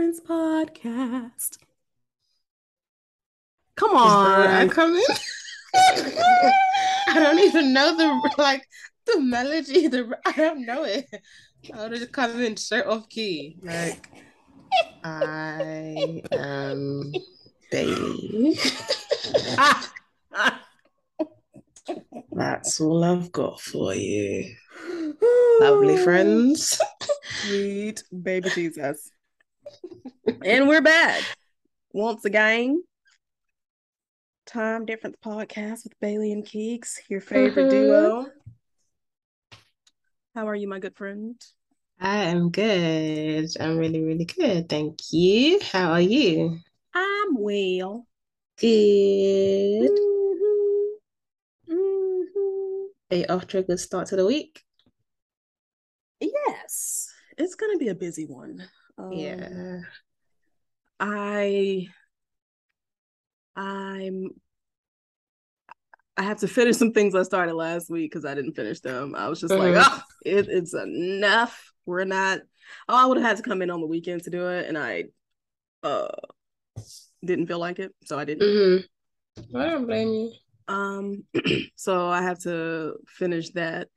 Podcast. Come on. I come in. I don't even know the like the melody. The I don't know it. I would just come in straight off key. Like I am Bailey. That's all I've got for you. Lovely friends. Sweet baby Jesus. And we're back once again. Time Difference Podcast with Bailey and Keeks, your favorite Mhm. duo. How are you, my good friend? I am good. I'm really, really good. Thank you. How are you? I'm well. Good. Mhm. Mhm. Are you off to a good start to the week? Yes, it's gonna be a busy one. Um, Yeah. I I'm I have to finish some things I started last week because I didn't finish them. I was just like, oh, it, it's enough. We're not. Oh, I would have had to come in on the weekend to do it, and I uh didn't feel like it, so I didn't. Mm-hmm. I don't blame you. Um, so I have to finish that.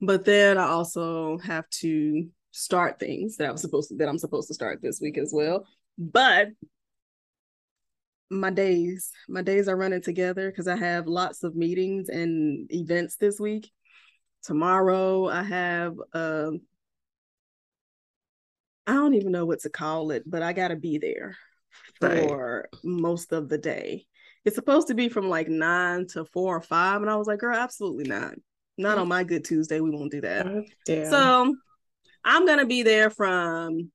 But then I also have to start things that I was supposed to that I'm supposed to start this week as well. But my days, my days are running together because I have lots of meetings and events this week. Tomorrow I have um I don't even know what to call it, but I gotta be there Right. for most of the day. It's supposed to be from like nine to four or five, and I was like, girl, absolutely not. Not on my good Tuesday. We won't do that. Oh. So I'm gonna be there from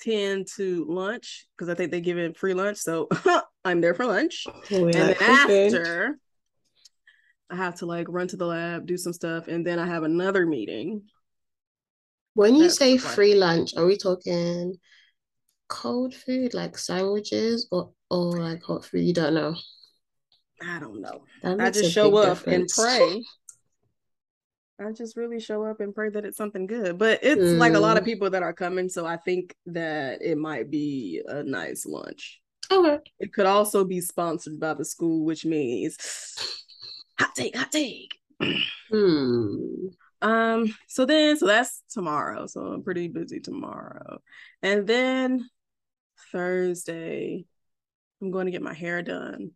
10 to lunch because I think they give it free lunch. So I'm there for lunch. Oh, we And then food. after I have to like run to the lab, do some stuff, and then I have another meeting. When you That's say free lunch, are we talking cold food like sandwiches or or like hot food? You don't know. I don't know. I just show up and pray. I just really show up and pray that it's something good. But it's like a lot of Mm. people that are coming, so I think that it might be a nice lunch. Okay. It could also be sponsored by the school, which means hot take, hot take. Hmm. Um, so then so that's tomorrow. So I'm pretty busy tomorrow. And then Thursday, I'm going to get my hair done.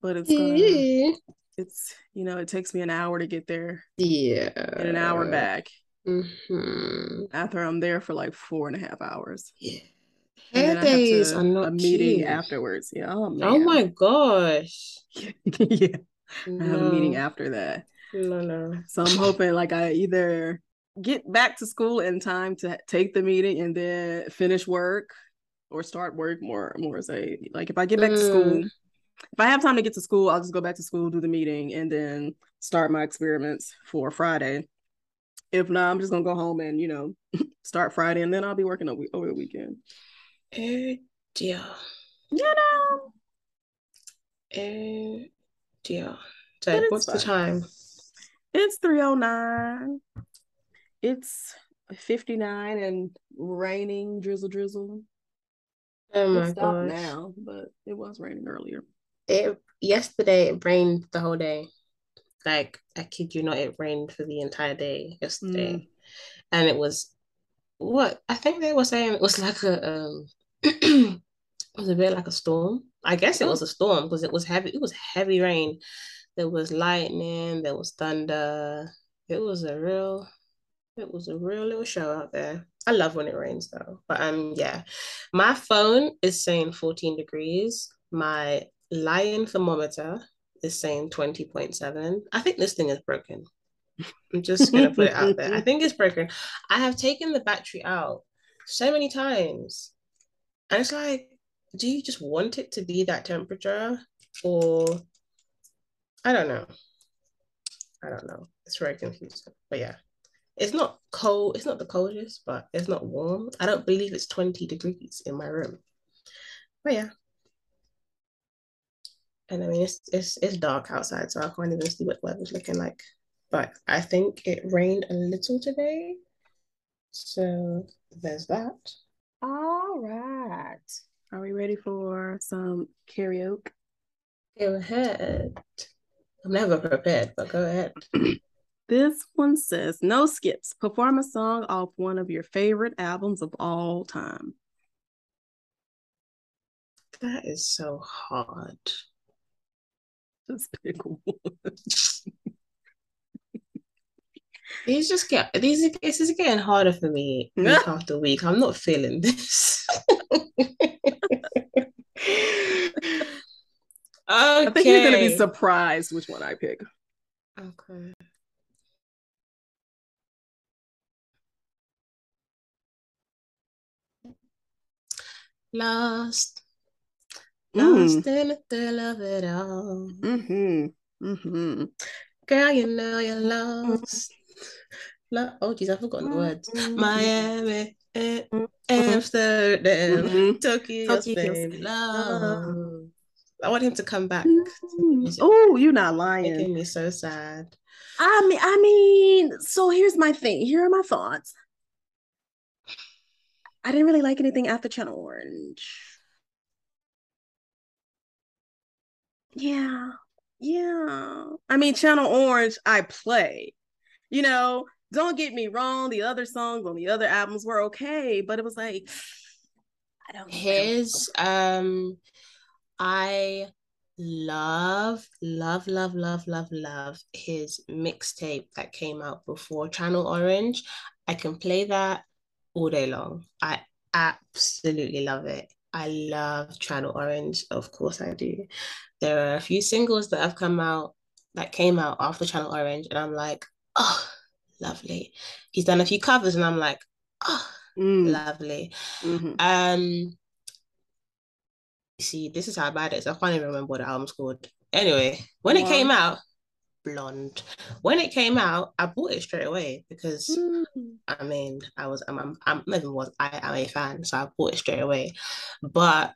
But it's gonna Yeah. It's you know, it takes me an hour to get there Yeah. and an hour back hmm after I'm there for like four and a half hours. Yeah. And Hair then I have days are not a meeting cute. afterwards. Yeah. Oh Oh my gosh. yeah. I have a meeting after that. No, no. So I'm hoping like I either get back to school in time to take the meeting and then finish work or start work more more say like if I get back to school Mm. If I have time to get to school I'll just go back to school do the meeting and then start my experiments for Friday. If not I'm just going to go home and you know start Friday and then I'll be working over, over the weekend. Oh dear. You know. Oh dear. It's what's the time? It's 309. It's 59 and raining drizzle drizzle. Oh It my stopped gosh. now, but it was raining earlier. It yesterday it rained the whole day. Like I kid you not, it rained for the entire day yesterday. Mm. And it was what I think they were saying it was like a um it was a bit like a storm. I guess it was a storm because it was heavy, it was heavy rain. There was lightning, there was thunder. It was a real it was a real little show out there. I love when it rains though. But um yeah. My phone is saying 14 degrees. My lion thermometer is saying 20.7. I think this thing is broken. I'm just gonna put it out there. I think it's broken. I have taken the battery out so many times. And it's like, do you just want it to be that temperature? Or I don't know. I don't know. It's very confusing. But yeah. It's not cold. It's not the coldest, but it's not warm. I don't believe it's 20 degrees in my room. But yeah. And I mean it's it's it's dark outside, so I can't even see what the weather's looking like. But I think it rained a little today. So there's that. All right. Are we ready for some karaoke? Go ahead. I'm never prepared, but go ahead. this one says no skips. Perform a song off one of your favorite albums of all time. That is so hard. Just pick one. These just get these this is getting harder for me week after week. I'm not feeling this. okay. I think you're gonna be surprised which one I pick. Okay. Lost. Lost mm. in the thrill of it all. Mm-hmm. Mm-hmm. Girl, you know you're lost. Oh, geez, I've forgotten the words. Mm-hmm. Miami, eh, mm-hmm. Amsterdam, mm-hmm. Tokyo, Tokyo, Spain, love. I want him to come back. Oh, you're not lying. Making me so sad. I mean, I mean, so here's my thing. Here are my thoughts. I didn't really like anything after Channel Orange. Yeah, yeah. I mean, Channel Orange, I play. You know, don't get me wrong, the other songs on the other albums were okay, but it was like I don't his um I love, love, love, love, love, love his mixtape that came out before Channel Orange. I can play that all day long. I absolutely love it. I love Channel Orange, of course I do. There are a few singles that have come out that came out after Channel Orange, and I'm like, oh, lovely. He's done a few covers, and I'm like, oh, mm. lovely. Mm-hmm. Um, see, this is how bad it is. I can't even remember what the album's called. Anyway, when it came out, blonde. When it came out, I bought it straight away because mm. I mean, I was I'm I'm, I'm not even was I am a fan, so I bought it straight away. But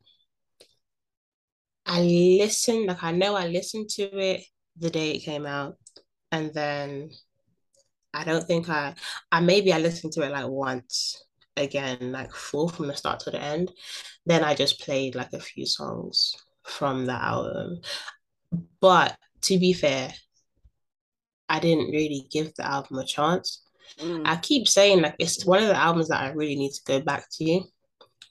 I listened, like I know I listened to it the day it came out, and then I don't think I I maybe I listened to it like once again, like full from the start to the end. Then I just played like a few songs from the album. But to be fair, I didn't really give the album a chance. Mm. I keep saying like it's one of the albums that I really need to go back to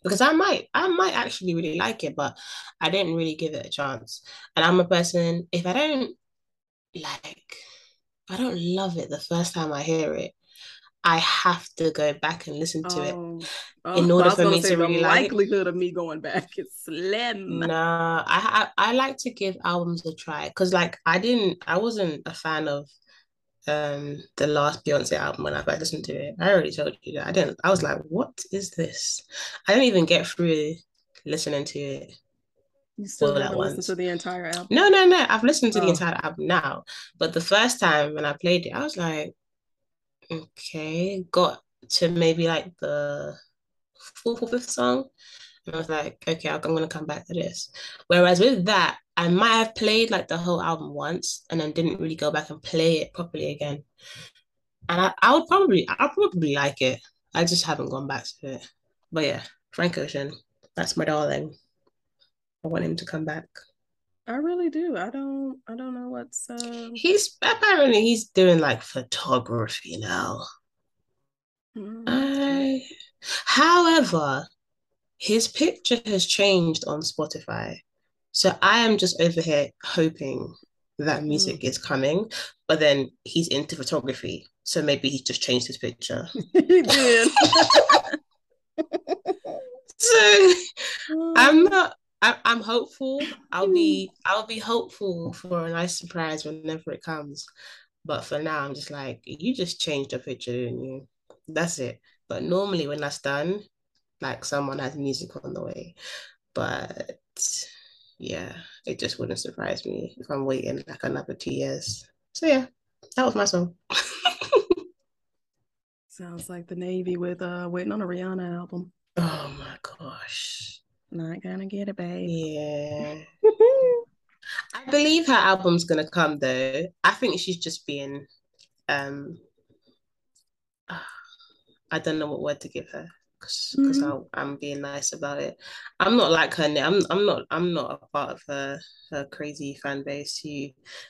because I might I might actually really like it, but I didn't really give it a chance. And I'm a person if I don't like I don't love it the first time I hear it, I have to go back and listen to oh. it oh, in order for me to really like the likelihood of me going back is slim. No, I, I I like to give albums a try because like I didn't I wasn't a fan of um the last Beyonce album when I first listened to it. I already told you that I didn't. I was like, what is this? I didn't even get through listening to it. You still haven't listened to the entire album? No, no, no. I've listened to oh. the entire album now, but the first time when I played it, I was like, okay, got to maybe like the fourth or fifth song. And I was like, okay, I'm gonna come back to this. Whereas with that, I might have played like the whole album once and then didn't really go back and play it properly again. And I, I would probably I'll probably like it. I just haven't gone back to it. But yeah, Frank Ocean, that's my darling. I want him to come back. I really do. I don't. I don't know what's. Uh... He's apparently he's doing like photography now. Mm-hmm. I, however, his picture has changed on Spotify, so I am just over here hoping that music mm. is coming. But then he's into photography, so maybe he's just changed his picture. he did. so I'm not I, am hopeful. I'll be hmm. I'll be hopeful for a nice surprise whenever it comes. But for now, I'm just like, you just changed the picture, didn't you? That's it. But normally when that's done, like someone has music on the way. But yeah, it just wouldn't surprise me if I'm waiting like another two years. So yeah, that was my song. Sounds like the Navy with uh waiting on a Rihanna album. Oh my gosh. Not gonna get it, babe. Yeah. I believe her album's gonna come though. I think she's just being um I don't know what word to give her. Because mm-hmm. I'm being nice about it. I'm not like her. I'm I'm not I'm not a part of her her crazy fan base who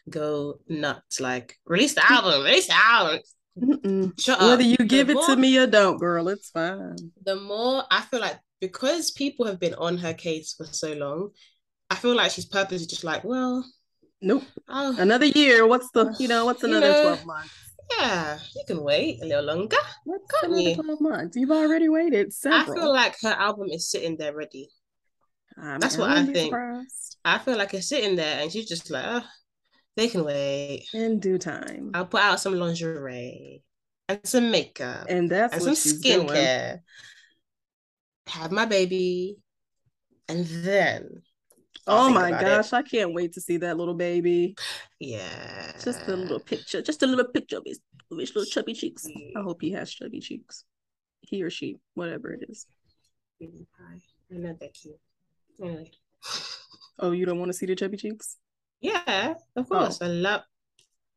go nuts like release the album, release the album. Shut Whether you give the it more, to me or don't, girl, it's fine. The more I feel like because people have been on her case for so long, I feel like she's purposely just like, well, nope. Oh, another year. What's the you know what's another you know, twelve months? Yeah, you can wait a little longer. What's can't you? Twelve months. You've already waited several. I feel like her album is sitting there ready. I'm That's what I think. Surprised. I feel like it's sitting there, and she's just like, oh, they can wait in due time. I'll put out some lingerie and some makeup, and that's and some skincare. Doing. Have my baby, and then oh my gosh, it. I can't wait to see that little baby. Yeah. Just a little picture, just a little picture of his, of his little chubby cheeks. I hope he has chubby cheeks. He or she, whatever it is. I know that cute. Anyway. Oh, you don't want to see the chubby cheeks? Yeah, of course. Oh. I love.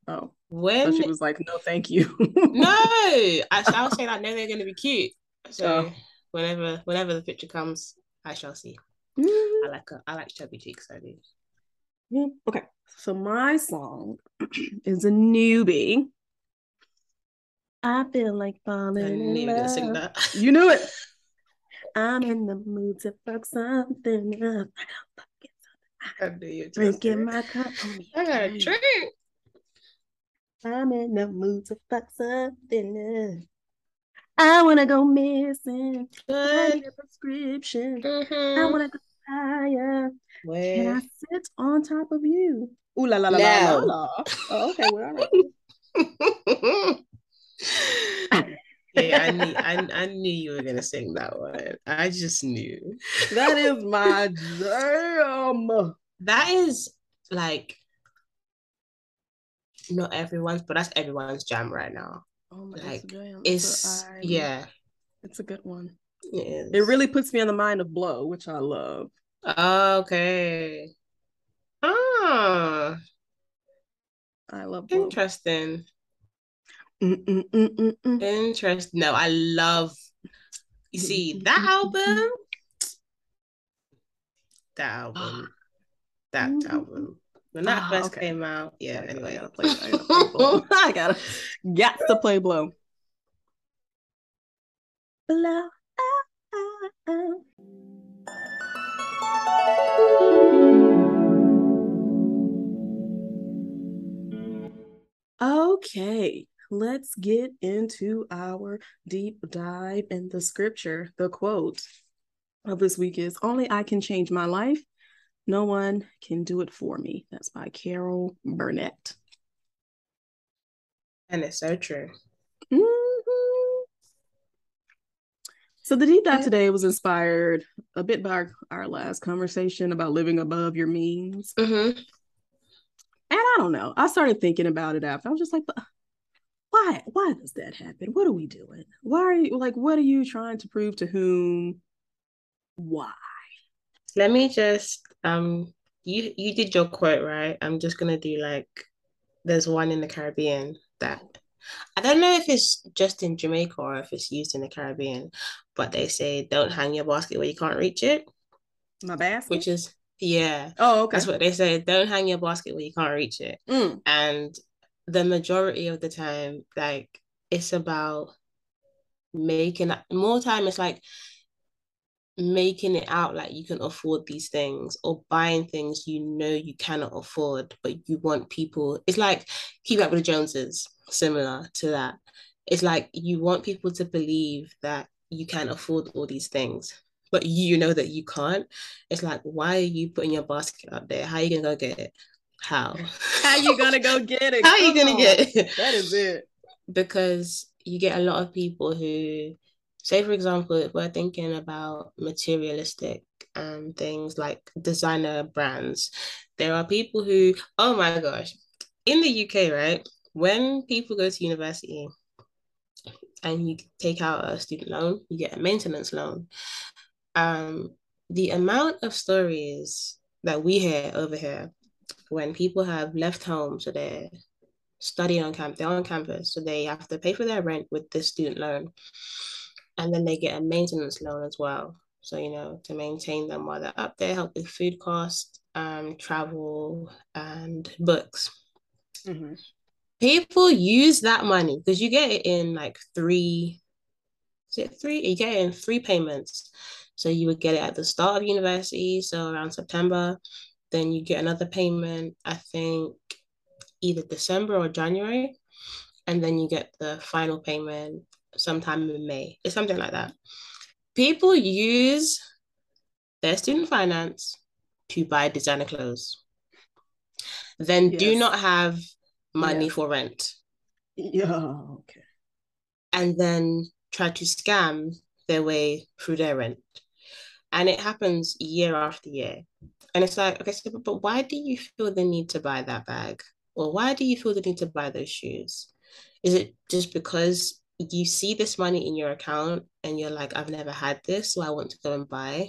Oh, when so she was like, "No, thank you." no, I, I was saying I know they're going to be cute. So oh. whenever, whenever the picture comes, I shall see. Mm-hmm. I like a, I like chubby cheeks. I do. Yeah. Okay. So my song is a newbie. I feel like falling I knew in love. Sing that. You knew it. I'm in the mood to fuck something up. I knew you. Drinking my cup. I got a drink. I'm in the mood to fuck something up. I wanna go missing. I need a prescription. Mm-hmm. I wanna go higher. Where? Can I sit on top of you? Ooh la la la no. la la. Oh, okay, well, all right. yeah, I knew I, I knew you were gonna sing that one. I just knew. That is my jam. That is like not everyone's, but that's everyone's jam right now. Oh my like it's yeah. It's a good one. It, it really puts me in the mind of Blow, which I love. Okay. Ah. I love Blow. Interesting. Mm-mm-mm-mm-mm. Interesting. No, I love you see that album. That album. that album when that oh, first okay. came out. Yeah. Anyway, I gotta play. I gotta play blow. I gotta got to play blow. Blow. Okay, let's get into our deep dive in the scripture. The quote of this week is Only I can change my life no One Can Do It For Me. That's by Carol Burnett. And it's so true. Mm-hmm. So the deep dive today was inspired a bit by our, our last conversation about living above your means. Mm-hmm. And I don't know. I started thinking about it after. I was just like, why? Why does that happen? What are we doing? Why are you like? What are you trying to prove to whom? Why? Let me just um you you did your quote right. I'm just gonna do like there's one in the Caribbean that I don't know if it's just in Jamaica or if it's used in the Caribbean, but they say don't hang your basket where you can't reach it. My basket, which is yeah. Oh, okay. That's what they say. Don't hang your basket where you can't reach it. Mm. And the majority of the time, like it's about making more time. It's like making it out like you can afford these things or buying things you know you cannot afford but you want people it's like keep up with the joneses similar to that. It's like you want people to believe that you can afford all these things but you know that you can't. It's like why are you putting your basket out there? How are you gonna go get it? How? How you gonna go get it? How are you gonna on. get it? That is it. Because you get a lot of people who say for example if we're thinking about materialistic um things like designer brands there are people who oh my gosh in the uk right when people go to university and you take out a student loan you get a maintenance loan um the amount of stories that we hear over here when people have left home so they're studying on campus they're on campus so they have to pay for their rent with this student loan and then they get a maintenance loan as well. So, you know, to maintain them while they're up there, help with food costs, um, travel, and books. Mm-hmm. People use that money because you get it in like three, is it three? You get it in three payments. So you would get it at the start of university, so around September. Then you get another payment, I think either December or January. And then you get the final payment sometime in May. It's something like that. People use their student finance to buy designer clothes. Then yes. do not have money for rent. Yeah, okay. And then try to scam their way through their rent. And it happens year after year. And it's like, okay, so, but why do you feel the need to buy that bag? Or why do you feel the need to buy those shoes? Is it just because you see this money in your account and you're like, I've never had this, so I want to go and buy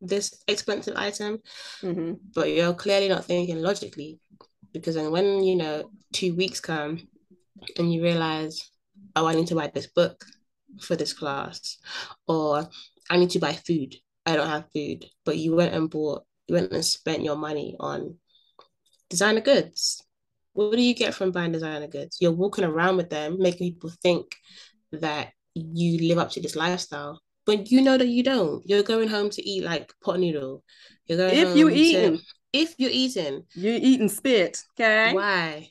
this expensive item? Mm-hmm. But you're clearly not thinking logically because then when, you know, two weeks come and you realize, oh, I need to buy this book for this class, or I need to buy food. I don't have food, but you went and bought, you went and spent your money on designer goods what do you get from buying designer goods? You're walking around with them, making people think that you live up to this lifestyle, but you know that you don't. You're going home to eat like pot noodle. You're going if you eating, to, if you're eating, you're eating spit. Okay, why?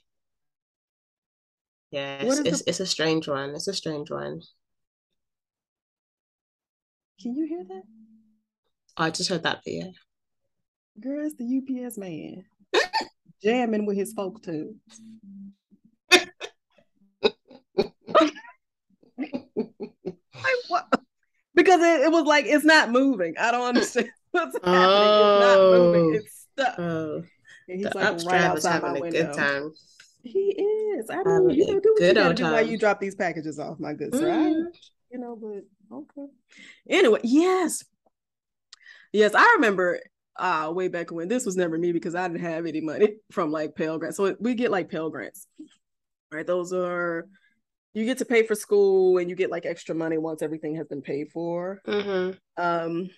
Yes, it's, it's, the... it's a strange one. It's a strange one. Can you hear that? I just heard that, but yeah. Girl, it's the UPS man jamming with his folk like? Because it, it, was like it's not moving. I don't understand what's happening. Oh, it's not moving. Oh. It's stuck. Oh, he's like right outside my window. Good time. He is. I mean, you know, do what you gotta do while you drop these packages off, my good sir. Mm-hmm. you know, but okay. Anyway, yes. Yes, I remember uh way back when this was never me because I didn't have any money from like Pell Grants. So we get like Pell Grants. Right? Those are you get to pay for school and you get like extra money once everything has been paid for. Mm-hmm. Um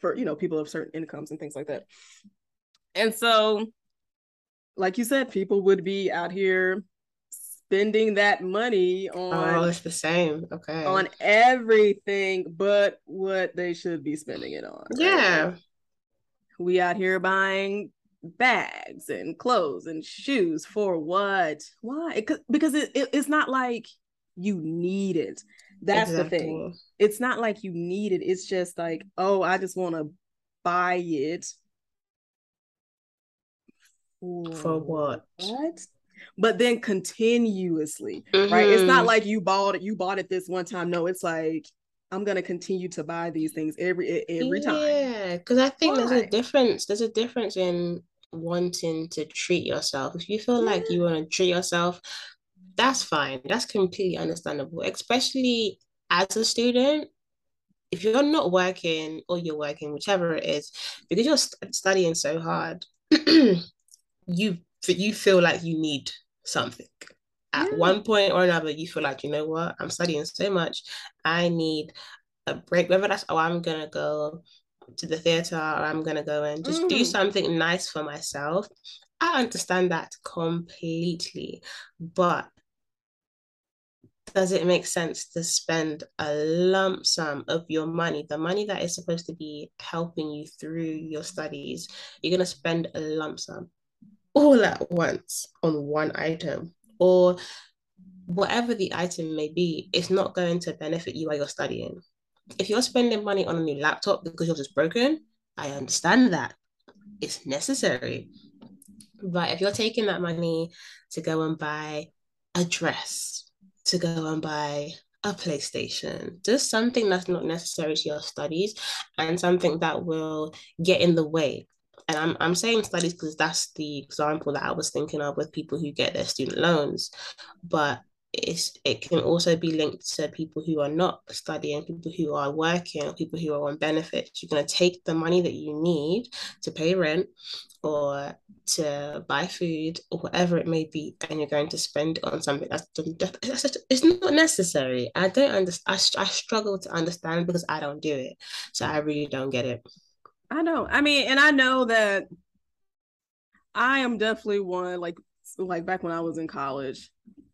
for you know people of certain incomes and things like that. And so like you said, people would be out here spending that money oh, on oh it's the same okay on everything but what they should be spending it on right? yeah we out here buying bags and clothes and shoes for what? Why? Because it, it, it's not like you need it. That's exactly. the thing. It's not like you need it. It's just like, oh, I just want to buy it. For, for what? What? But then continuously, mm-hmm. right? It's not mm-hmm. like you bought it, you bought it this one time. No, it's like I'm gonna continue to buy these things every every time. Yeah, because I think Why? there's a difference. There's a difference in wanting to treat yourself. If you feel yeah. like you want to treat yourself, that's fine. That's completely understandable. Especially as a student, if you're not working or you're working, whichever it is, because you're studying so hard, you you feel like you need something at yeah. one point or another, you feel like, you know what, I'm studying so much. I need a break, whether that's, oh, I'm going to go to the theater or I'm going to go and just mm. do something nice for myself. I understand that completely. But does it make sense to spend a lump sum of your money, the money that is supposed to be helping you through your studies? You're going to spend a lump sum all at once on one item or whatever the item may be, it's not going to benefit you while you're studying. If you're spending money on a new laptop because yours is broken, I understand that. It's necessary. But if you're taking that money to go and buy a dress, to go and buy a PlayStation, just something that's not necessary to your studies and something that will get in the way and I'm I'm saying studies because that's the example that I was thinking of with people who get their student loans. But it's it can also be linked to people who are not studying, people who are working, people who are on benefits. You're going to take the money that you need to pay rent or to buy food or whatever it may be, and you're going to spend it on something that's, that's it's not necessary. I don't understand. I, I struggle to understand because I don't do it, so I really don't get it. I know. I mean, and I know that I am definitely one like like back when I was in college.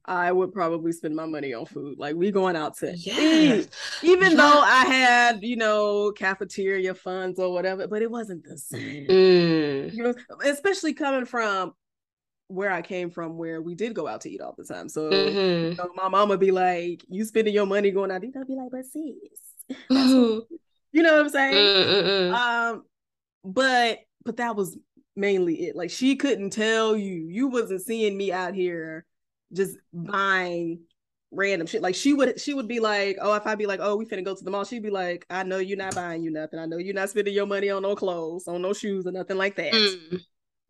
I would probably spend my money on food. Like we going out to yes. eat, even yeah. though I had, you know, cafeteria funds or whatever, but it wasn't the same. Mm. You know, especially coming from where I came from, where we did go out to eat all the time. So mm-hmm. you know, my mom would be like, "You spending your money going out?" to eat?" I'd be like, "But sis. you know what I'm saying?" Mm-mm-mm. Um, but but that was mainly it. Like she couldn't tell you, you wasn't seeing me out here just buying random shit. Like she would she would be like, oh, if I'd be like, oh, we finna go to the mall, she'd be like, I know you're not buying you nothing. I know you're not spending your money on no clothes, on no shoes or nothing like that. Mm.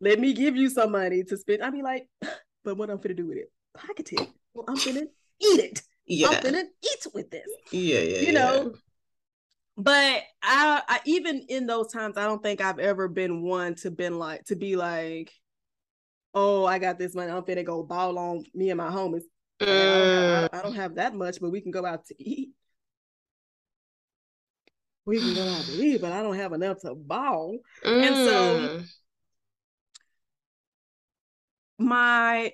Let me give you some money to spend. I'd be like, but what I'm finna do with it? Pocket it. Well, I'm finna eat it. Yeah. I'm finna eat with this. Yeah, yeah. You know. But I, I even in those times, I don't think I've ever been one to been like to be like, oh, I got this money. I'm finna go ball on me and my homies. Mm. I, don't have, I don't have that much, but we can go out to eat. We can go out to eat, but I don't have enough to ball. Mm. And so mm. my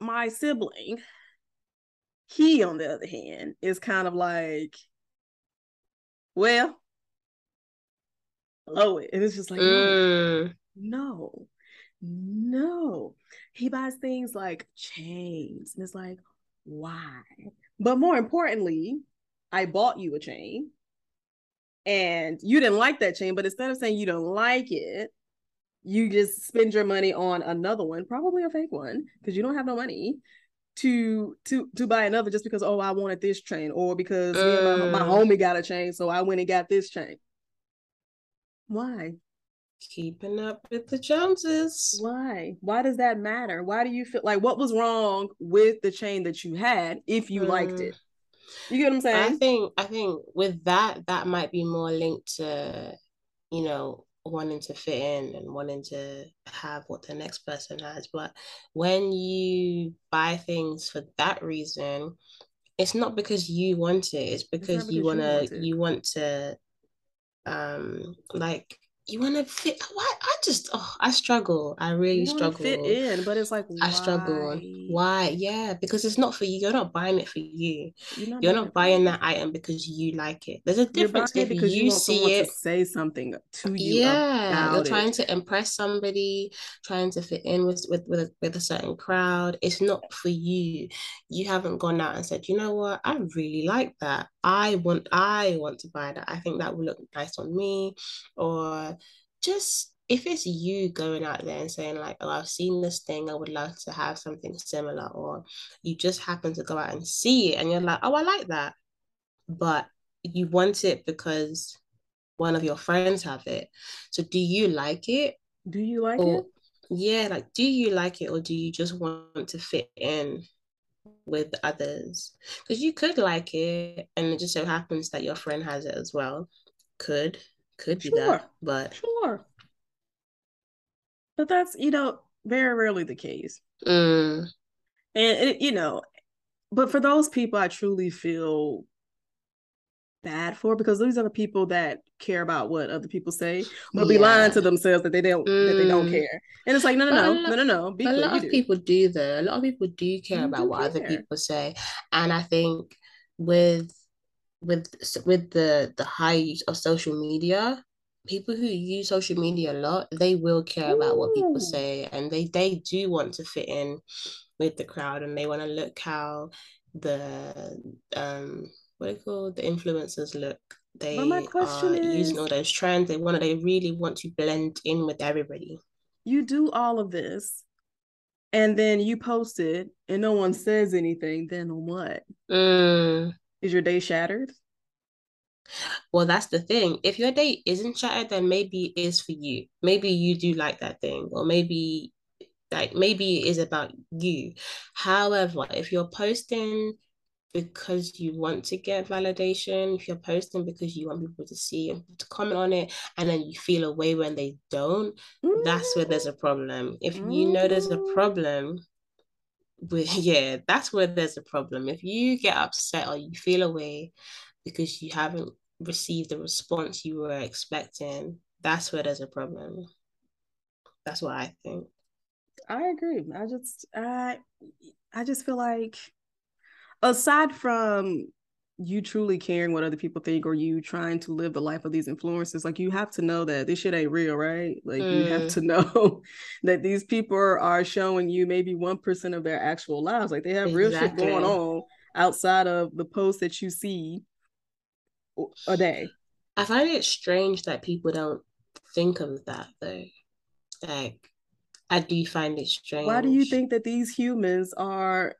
my sibling, he on the other hand, is kind of like, well, blow it. And it's just like, mm. no, no, no. He buys things like chains. And it's like, why? But more importantly, I bought you a chain and you didn't like that chain, but instead of saying you don't like it, you just spend your money on another one, probably a fake one, because you don't have no money to to to buy another just because oh I wanted this chain or because uh, my, my homie got a chain, so I went and got this chain. Why? keeping up with the Joneses. Why? Why does that matter? Why do you feel like what was wrong with the chain that you had if you mm. liked it? You get what I'm saying? I think I think with that that might be more linked to you know wanting to fit in and wanting to have what the next person has but when you buy things for that reason it's not because you want it it's because, because you want to you want to um like you want to fit why i just oh i struggle. I really struggle fit in but it's like i struggle. why? Yeah because it's not for you. You're not buying it for you. You're not, you're not buying that item because you like it. There's a difference if because you, you see it say something to you yeah you're it. trying to impress somebody trying to fit in with with with a, with a certain crowd. It's not for you. You haven't gone out and said you know what? I really like that. I want i want to buy that. I think that will look nice on me or just if it's you going out there and saying like oh i've seen this thing i would love to have something similar or you just happen to go out and see it and you're like oh i like that but you want it because one of your friends have it. So do you like it? Do you like or, it? yeah like do you like it or do you just want to fit in with others? Because you could like it and it just so happens that your friend has it as well. Could could be sure. that, but sure. But that's you know very rarely the case. Mm. And it, you know, but for those people, I truly feel bad for because these are the people that care about what other people say, but yeah. be lying to themselves that they don't mm. that they don't mm. care. And it's like no, no, no, lot, no, no, no. Be a clear, lot of do. people do though. A lot of people do care you about do what care. other people say, and I think with with with the the high use of social media people who use social media a lot they will care about what people say and they they do want to fit in with the crowd and they want to look how the um what do you call the influencers look. They are is, using all those trends they want to they really want to blend in with everybody. You do all of this and then you post it and no one says anything then what? Mm. Is your day shattered? Well, that's the thing. If your day isn't shattered, then maybe it is for you. Maybe you do like that thing, or maybe like maybe it is about you. However, if you're posting because you want to get validation, if you're posting because you want people to see and to comment on it, and then you feel away when they don't, mm. that's where there's a problem. If mm. you know there's a mm. problem, with yeah, that's where there's a problem. If you get upset or you feel away because you haven't received the response you were expecting, that's where there's a problem. That's what I think. I agree. I just I I just feel like aside from you truly caring what other people think or you trying to live the life of these influencers like you have to know that this shit ain't real right like mm. you have mm. to know that these people are showing you maybe 1% of their actual lives like they have exactly. real shit going on outside of the posts that you see a day i find it strange that people don't think of that though like I do find it strange. Why do you think that these humans are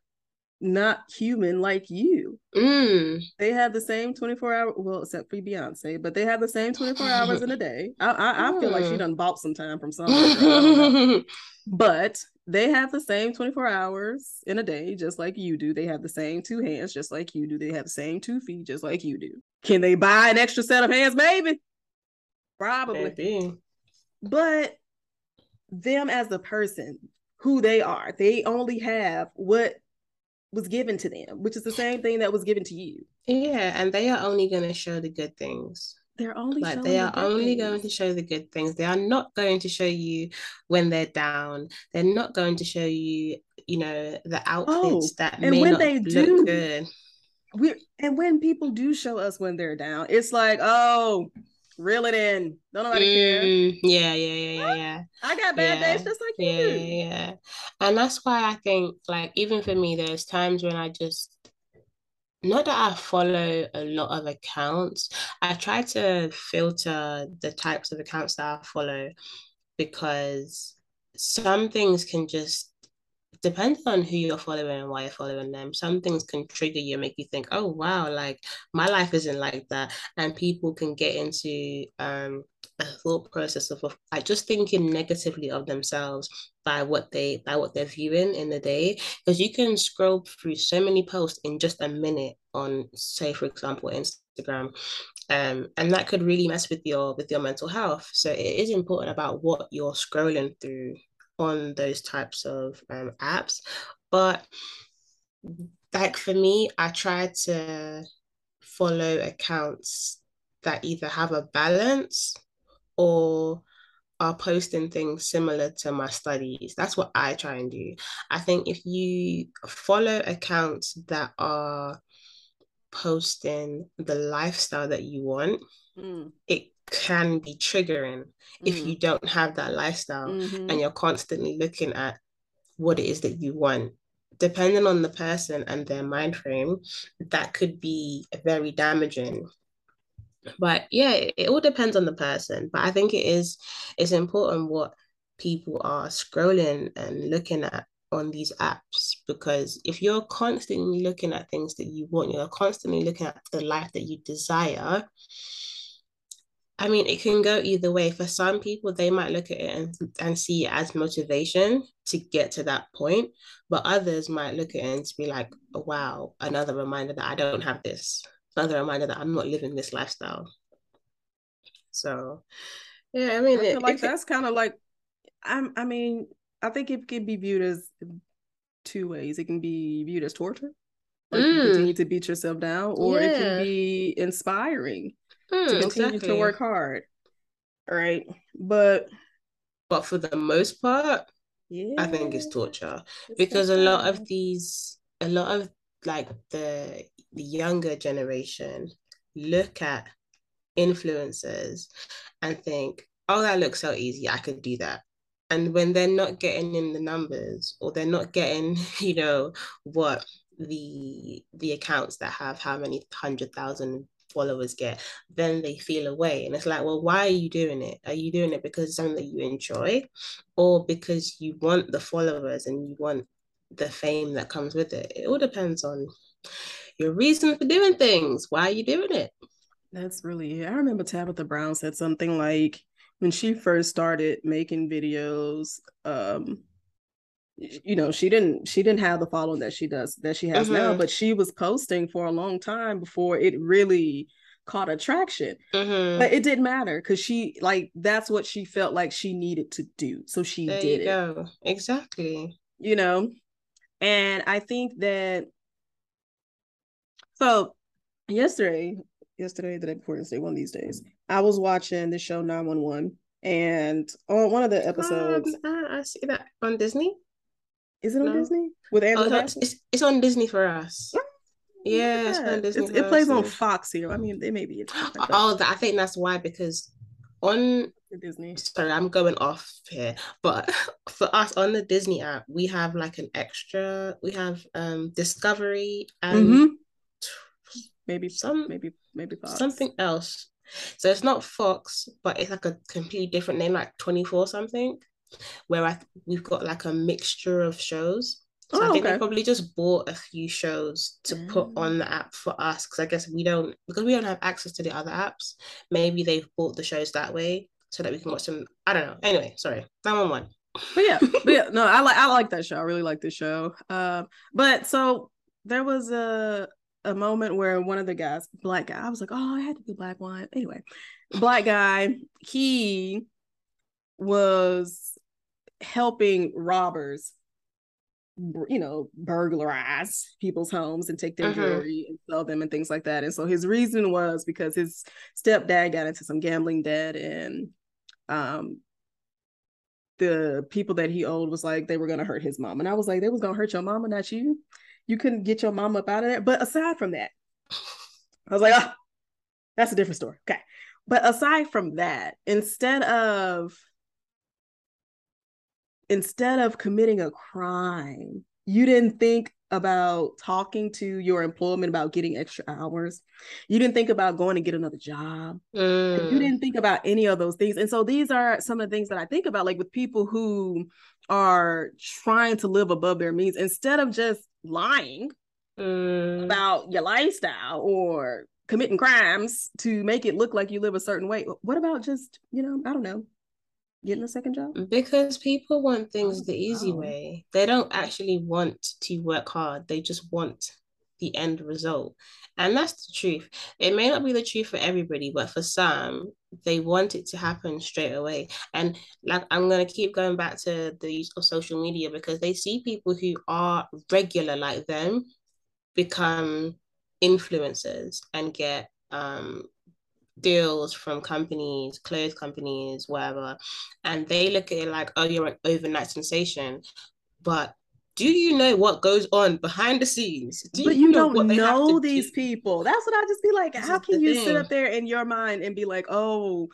not human like you? Mm. They have the same 24 hour well, except for Beyonce, but they have the same 24 hours in a day. I I, I feel like she mm. done bought some time from somewhere. but they have the same 24 hours in a day, just like you do. They have the same two hands, just like you do. They have the same two feet, just like you do. Can they buy an extra set of hands? Maybe. Probably. Maybe. But them as a person, who they are. They only have what was given to them, which is the same thing that was given to you. Yeah, and they are only going to show the good things. They're only like they are the only things. going to show the good things. They are not going to show you when they're down. They're not going to show you, you know, the outfits oh, that and when they do, good. We and when people do show us when they're down, it's like, oh, reel it in. Don't nobody mm, care. Yeah, yeah, yeah, yeah, yeah. I got bad yeah. days just like yeah, you. Yeah, yeah. And that's why I think, like, even for me, there's times when I just not that I follow a lot of accounts. I try to filter the types of accounts that I follow because some things can just depending on who you're following and why you're following them, some things can trigger you make you think, oh wow, like my life isn't like that. And people can get into um a thought process of, of like just thinking negatively of themselves by what they by what they're viewing in the day. Because you can scroll through so many posts in just a minute on, say, for example, Instagram. Um, and that could really mess with your with your mental health. So it is important about what you're scrolling through on those types of um, apps. But like for me, I try to follow accounts that either have a balance or are posting things similar to my studies. That's what I try and do. I think if you follow accounts that are posting the lifestyle that you want, mm. it can be triggering mm-hmm. if you don't have that lifestyle mm-hmm. and you're constantly looking at what it is that you want depending on the person and their mind frame that could be very damaging but yeah it, it all depends on the person but i think it is it's important what people are scrolling and looking at on these apps because if you're constantly looking at things that you want you're constantly looking at the life that you desire I mean, it can go either way. For some people, they might look at it and, and see it as motivation to get to that point. But others might look at it and be like, oh, wow, another reminder that I don't have this. Another reminder that I'm not living this lifestyle. So, yeah, I mean, I it, like it, that's kind of like, I'm, I mean, I think it can be viewed as two ways. It can be viewed as torture, like mm. you continue to beat yourself down, or yeah. it can be inspiring mm, to continue exactly. to work hard. Right. But but for the most part, yeah, I think it's torture. It's because torture. a lot of these a lot of like the the younger generation look at influencers and think, oh, that looks so easy. I could do that. And when they're not getting in the numbers or they're not getting, you know, what the the accounts that have how many hundred thousand followers get, then they feel away. And it's like, well, why are you doing it? Are you doing it because it's something that you enjoy or because you want the followers and you want the fame that comes with it? It all depends on your reason for doing things. Why are you doing it? That's really, it. I remember Tabitha Brown said something like, when she first started making videos, um, you know she didn't she didn't have the following that she does that she has mm-hmm. now but she was posting for a long time before it really caught attraction mm-hmm. but it didn't matter because she like that's what she felt like she needed to do so she there did it go. exactly you know and i think that so yesterday yesterday the day before yesterday one of these days i was watching the show 911 and on one of the episodes um, I see that on disney is it on no. Disney with Angela? Oh, it's, it's on Disney for us. Yeah, yeah. It's on Disney. It's, it plays on Fox here. I mean, it may be. oh, I think that's why because on Disney. Sorry, I'm going off here, but for us on the Disney app, we have like an extra. We have um Discovery and mm-hmm. maybe some maybe maybe Fox. something else. So it's not Fox, but it's like a completely different name, like 24 something where I we've got like a mixture of shows. So oh, I think okay. they probably just bought a few shows to mm. put on the app for us because I guess we don't because we don't have access to the other apps. Maybe they've bought the shows that way so that we can watch them. I don't know. Anyway, sorry, nine one one. But yeah, but yeah, no, I like I like that show. I really like the show. Uh, but so there was a a moment where one of the guys, black guy, I was like, oh, I had to be black one. Anyway, black guy, he was helping robbers you know burglarize people's homes and take their uh-huh. jewelry and sell them and things like that. And so his reason was because his stepdad got into some gambling debt and um the people that he owed was like they were going to hurt his mom. And i was like they was going to hurt your mama not you. You couldn't get your mom up out of there. But aside from that i was like oh, that's a different story. Okay. But aside from that instead of instead of committing a crime, you didn't think about talking to your employment about getting extra hours. You didn't think about going to get another job. Mm. You didn't think about any of those things. And so these are some of the things that I think about, like with people who are trying to live above their means, instead of just lying mm. about your lifestyle or committing crimes to make it look like you live a certain way. What about just, you know, I don't know, getting a second job? Because people want things the easy way. They don't actually want to work hard. They just want the end result. And that's the truth. It may not be the truth for everybody, but for some, they want it to happen straight away. And like I'm gonna keep going back to the use of social media because they see people who are regular like them become influencers and get um deals from companies, clothes companies, whatever, and they look at it like, oh, you're an overnight sensation. But do you know what goes on behind the scenes? Do but you, you know don't know these do? people. That's what I just be like. This how can you thing. sit up there in your mind and be like, oh,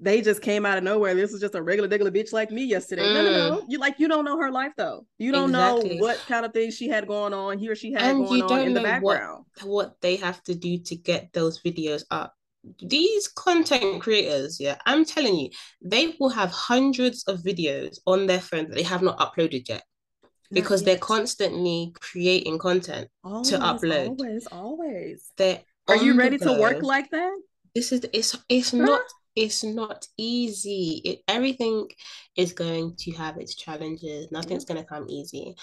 they just came out of nowhere. This is just a regular, regular bitch like me yesterday. Mm. No, no, no. You like you don't know her life though. You don't exactly. know what kind of things she had going on, he or she had and going on in the background. What, what they have to do to get those videos up these content creators, yeah, I'm telling you, they will have hundreds of videos on their phone that they have not uploaded yet because they're constantly creating content always, to upload. Always, always. They're Are you ready to work like that? This is it's it's not it's not easy. It everything is going to have its challenges. Nothing's yeah. going to come easy.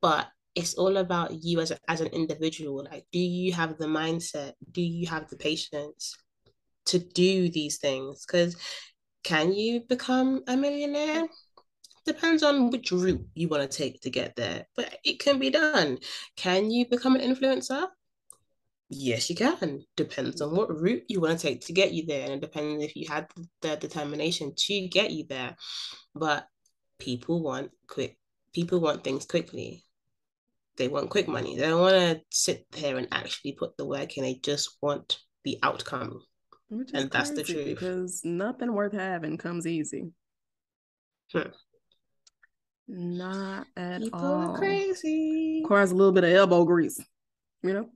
But it's all about you as, a, as an individual. Like do you have the mindset? Do you have the patience to do these things? Because can you become a millionaire? Depends on which route you want to take to get there but it can be done. Can you become an influencer? Yes you can. Depends on what route you want to take to get you there and depends if you had the determination to get you there. But people want quick people want things quickly they want quick money. They don't want to sit there and actually put the work in. They just want the outcome. And that's the truth. Because nothing worth having comes easy. Hmm. Not at People all. crazy. Requires a little bit of elbow grease, you know?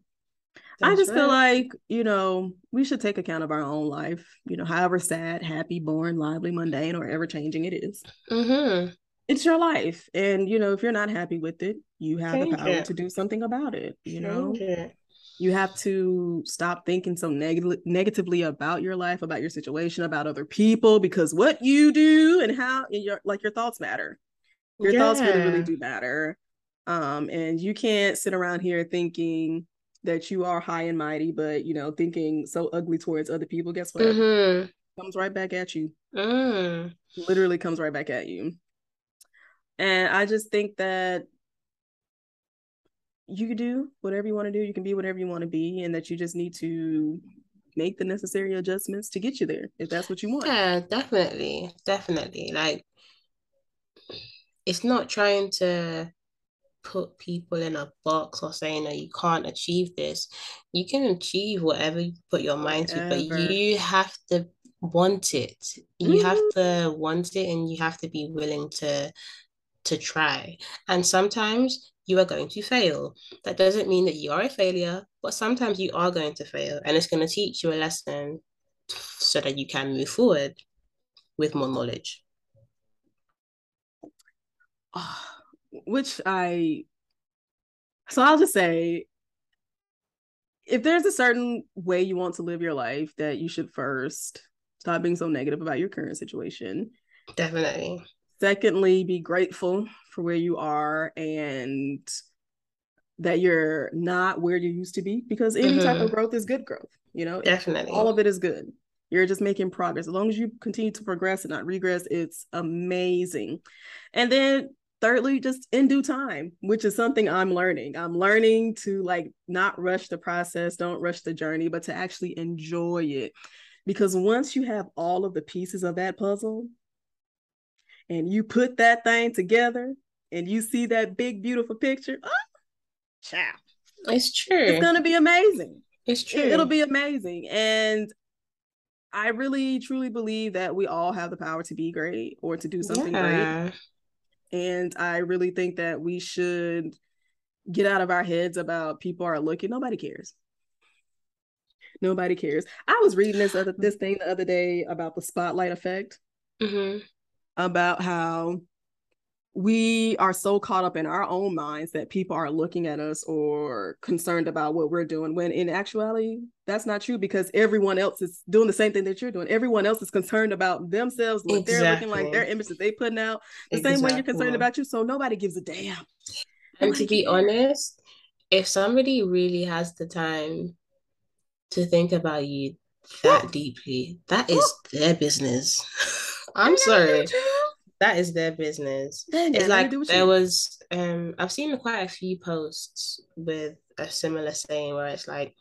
That's I just right. feel like, you know, we should take account of our own life, you know, however sad, happy, boring, lively, mundane, or ever changing it is. Mm-hmm it's your life and you know if you're not happy with it you have Change the power it. to do something about it you Change know it. you have to stop thinking so neg- negatively about your life about your situation about other people because what you do and how and your like your thoughts matter Your yeah. thoughts really, really do matter. Um, and you can't sit around here thinking that you are high and mighty, but you know, thinking so ugly towards other people. Guess what? Mm-hmm. Comes right back at you. Mm. Literally comes right back at you. And I just think that you can do whatever you want to do. You can be whatever you want to be, and that you just need to make the necessary adjustments to get you there if that's what you want. Yeah, definitely. Definitely. Like it's not trying to put people in a box or saying that you can't achieve this. You can achieve whatever you put your mind to, but you have to want it. You mm-hmm. have to want it and you have to be willing to to try. And sometimes you are going to fail. That doesn't mean that you are a failure, but sometimes you are going to fail and it's going to teach you a lesson so that you can move forward with more knowledge. Ah, which I, so I'll just say, if there's a certain way you want to live your life, that you should first stop being so negative about your current situation. Definitely. Secondly, be grateful for where you are and that you're not where you used to be because any mm-hmm. type of mm-hmm. growth is good growth. You know, definitely. All of it is good. You're just making progress. As long as you continue to progress and not regress, it's amazing. And then thirdly, just in due time, which is something I'm learning. I'm learning to like not rush the process, don't rush the journey, but to actually enjoy it. Because once you have all of the pieces of that puzzle and you put that thing together and you see that big, beautiful picture, oh, ciao. It's true. It's going to be amazing. It's true. It, it'll be amazing. And I really truly believe that we all have the power to be great or to do something yeah. great. And I really think that we should get out of our heads about people are looking. Nobody cares. Nobody cares. I was reading this other this thing the other day about the spotlight effect. Mm-hmm. About how we are so caught up in our own minds that people are looking at us or concerned about what we're doing when in actuality that's not true because everyone else is doing the same thing that you're doing everyone else is concerned about themselves what exactly. they're looking like their image that they putting out the exactly. same way you're concerned about you so nobody gives a damn and to be honest if somebody really has the time to think about you that deeply that is their business i'm sorry that is their business. Yeah, it's like there you. was um I've seen quite a few posts with a similar saying where it's like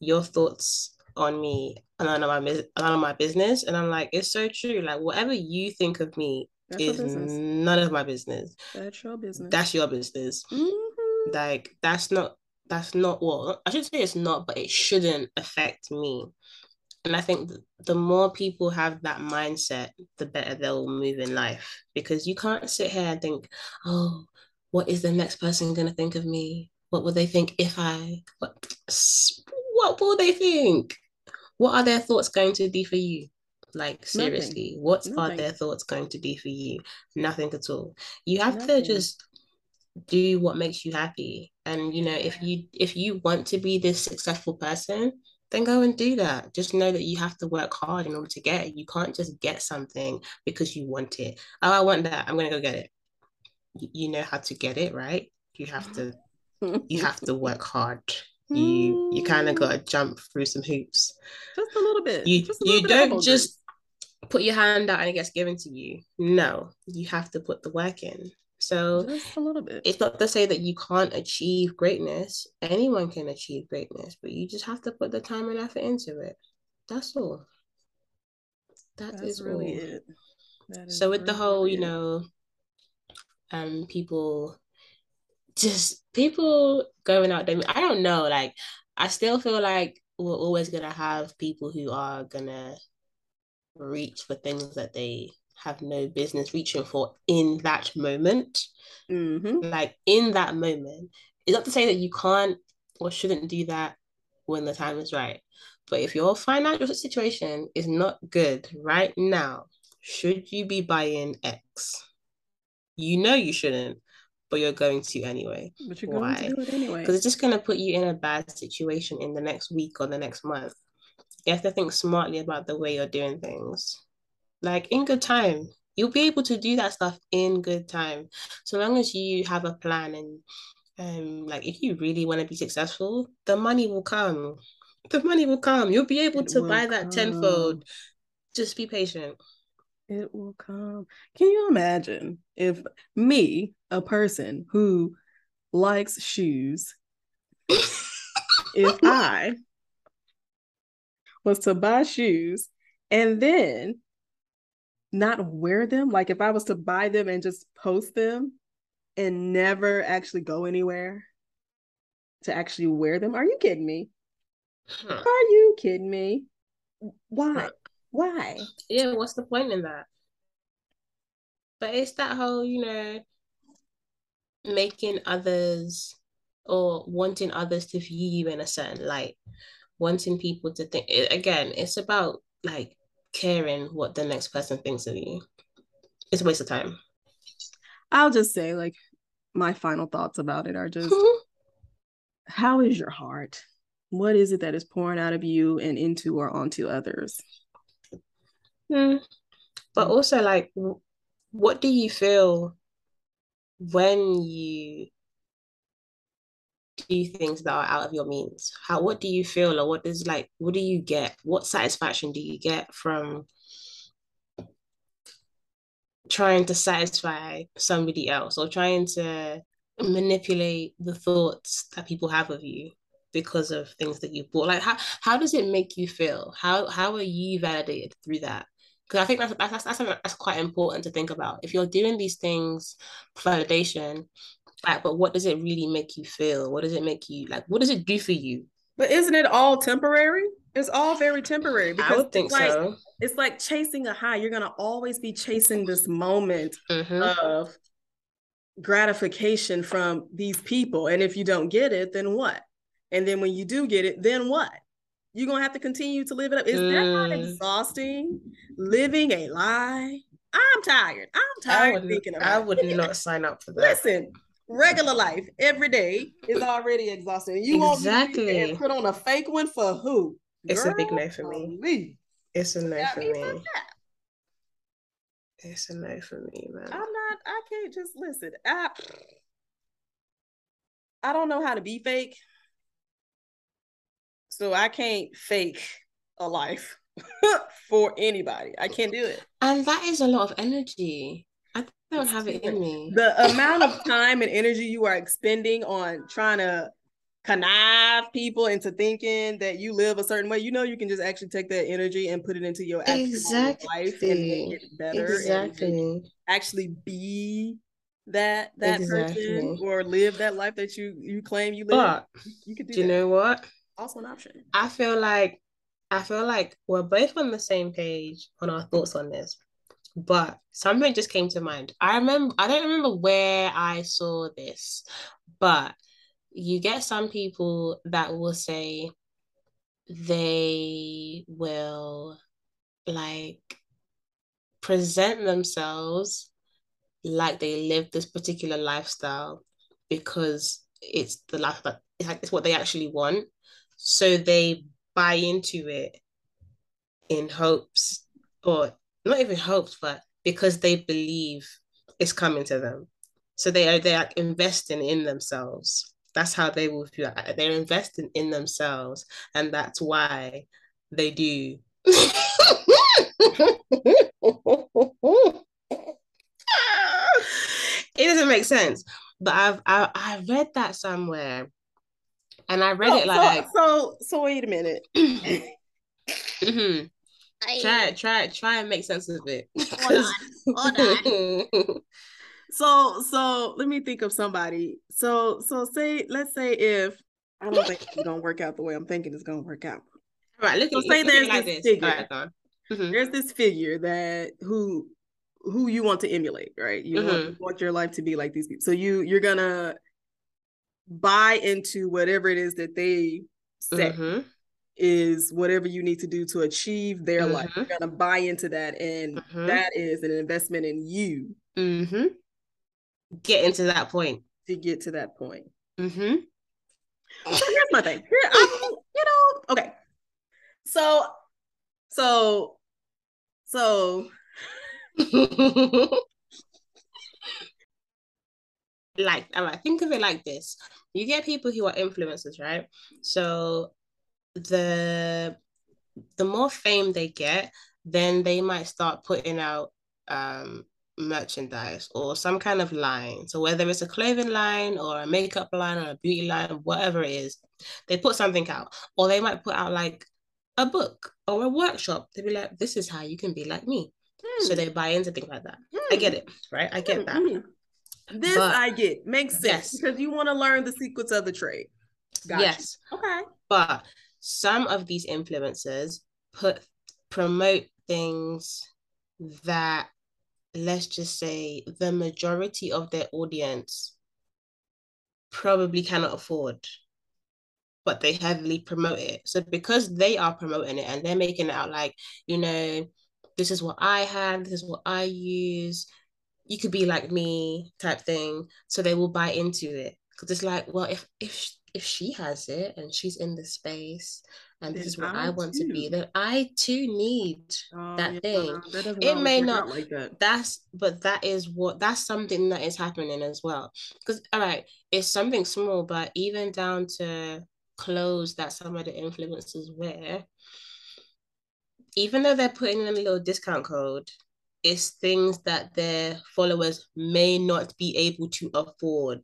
your thoughts on me are none of my none of my business. And I'm like, it's so true. Like whatever you think of me That's is none of my business. That's your business. That's your business. Mm-hmm. Like that's not that's not what I should say it's not, but it shouldn't affect me. And I think the more people have that mindset, the better they'll move in life. Because you can't sit here and think, oh, what is the next person going to think of me? What will they think if I, what, what will they think? What are their thoughts going to be for you? Like, seriously, Nothing. what Nothing. are their thoughts going to be for you? Nothing at all. You have Nothing. to just do what makes you happy and you know if you if you want to be this successful person then go and do that. Just know that you have to work hard in order to get it. You can't just get something because you want it. Oh, I want that. I'm gonna go get it. You know how to get it, right? You have to you have to work hard. You you kind of mm. gotta jump through some hoops. Just a little bit. You you don't just put your hand out and it gets given to you. No, you have to put the work in. So just a little bit. It's not to say that you can't achieve greatness. Anyone can achieve greatness, but you just have to put the time and effort into it. That's all. That That's is really all. it. so with really the whole, you know, um, people just people going out there. I don't know. Like, I still feel like we're always gonna have people who are gonna reach for things that they have no business reaching for in that moment. Mm-hmm. Like in that moment. It's not to say that you can't or shouldn't do that when the time is right. But if your financial situation is not good right now, should you be buying X? You know you shouldn't, but you're going to anyway. But you're Why? going to do it anyway. Because it's just going to put you in a bad situation in the next week or the next month. You have to think smartly about the way you're doing things like in good time You'll be able to do that stuff in good time. So long as you have a plan and um like if you really want to be successful, the money will come. The money will come. You'll be able It to buy that tenfold. Just be patient. It will come. Can you imagine if me, a person who likes shoes, if I was to buy shoes and then not wear them, like if I was to buy them and just post them and never actually go anywhere to actually wear them, are you kidding me? Huh. Are you kidding me? Why? Huh. Why? Yeah, what's the point in that? But it's that whole, you know, making others or wanting others to view you in a certain light, wanting people to think again, it's about like caring what the next person thinks of you. It's a waste of time. I'll just say, like, my final thoughts about it are just how is your heart? What is it that is pouring out of you and into or onto others? Hmm. But also, like, what do you feel when you do things that are out of your means? How, what do you feel, or what is like, what do you get? What satisfaction do you get from trying to satisfy somebody else or trying to manipulate the thoughts that people have of you because of things that you bought? Like, how, how does it make you feel? How, how are you validated through that? because I think that's that's that's, that's quite important to think about. If you're doing these things validation, but what does it really make you feel? What does it make you like? What does it do for you? But isn't it all temporary? It's all very temporary because I would think it's like, so. It's like chasing a high. You're gonna always be chasing this moment Mhm. of gratification from these people, and if you don't get it, then what? And then when you do get it, then what? You're gonna have to continue to live it up. Is that not Mm. exhausting? Living a lie. I'm tired. I'm I tired would thinking about I it. would not sign up for that. Listen, regular life every day is already exhausting. You won't Exactly. and put on a fake one for who? It's a big Girl, no for me. golly. It's a no for me me. It's a no for me, man. I'm not. I can't just listen. I I don't know how to be fake, so I can't fake a life for anybody. I can't do it. And that is a lot of energy. I don't have it in me. The amount of time and energy you are expending on trying to connive people into thinking that you live a certain way, you know, you can just actually take that energy and put it into your actual life and make Exactly. it better and Exactly. actually be that that Exactly. person or live that life that you you claim you live. But you could do, do you that. know what? Also an option. I feel like I feel like we're both on the same page on our thoughts on this. But something just came to mind. I remember I don't remember where I saw this, but you get some people that will say they will like present themselves like they live this particular lifestyle because it's the life that it's what they actually want. So they buy into it in hopes, or not even hopes, but because they believe it's coming to them. So they are they are investing in themselves. That's how they will feel. Uh, they're investing in themselves, and that's why they do. it doesn't make sense, but I've I, I read that somewhere, and I read oh, So- it like, so, so so wait a minute. Mm-hmm. Mhm. try it, try it, try and make sense of it. Hold on, hold So so let me think of somebody. So so say let's say if I don't think it's gonna work out the way I'm thinking it's gonna work out. right, look So say there's like this this. figure. All right, on. Mhm. There's this figure that who who you want to emulate, right? You want, you want your life to be like these people. So you you're gonna buy into whatever it is that they say Mhm. Is whatever you need to do to achieve their life. Mhm. You're gonna buy into that, and Mhm. that is an investment in you Mm-hmm. Getting to that point. to get to that point. Mm-hmm. So here's my thing. Here, I, you know, okay. So, so, so, like all right think of it like this you get people who are influencers right so the the more fame they get then they might start putting out um merchandise or some kind of line so whether it's a clothing line or a makeup line or a beauty line whatever it is they put something out or they might put out like a book or a workshop they'd be like this is how you can be like me mm. so they buy into things like that mm. i get it right i get mm. that hmm. This but, I get makes sense yes. because you want to learn the secrets of the trade. Gotcha. Yes. Okay. But some of these influencers put promote things that let's just say the majority of their audience probably cannot afford but they heavily promote it. So because they are promoting it and they're making it out like you know this is what i have this is what i use you could be like me type thing. So they will buy into it. Because it's like well if if if she has it and she's in the space and this is what I, I want too. to be, then I too need oh, that yeah, thing. That it may not like that. That's but that is what that's something that is happening as well. Because all right, it's something small, but even down to clothes that some of the influencers wear, even though they're putting in a little discount code, it's things that their followers may not be able to afford.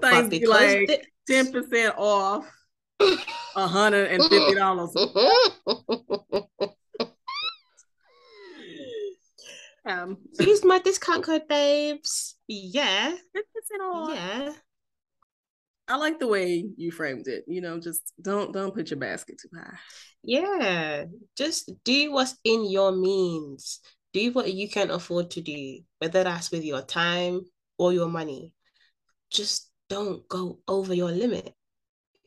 But because like ten percent off, hundred and fifty dollars. um, use my discount code, babes. Yeah, ten percent off. Yeah. I like the way you framed it. You know, just don't don't put your basket too high. Yeah, just do what's in your means do what you can afford to do, whether that's with your time or your money. Just don't go over your limit.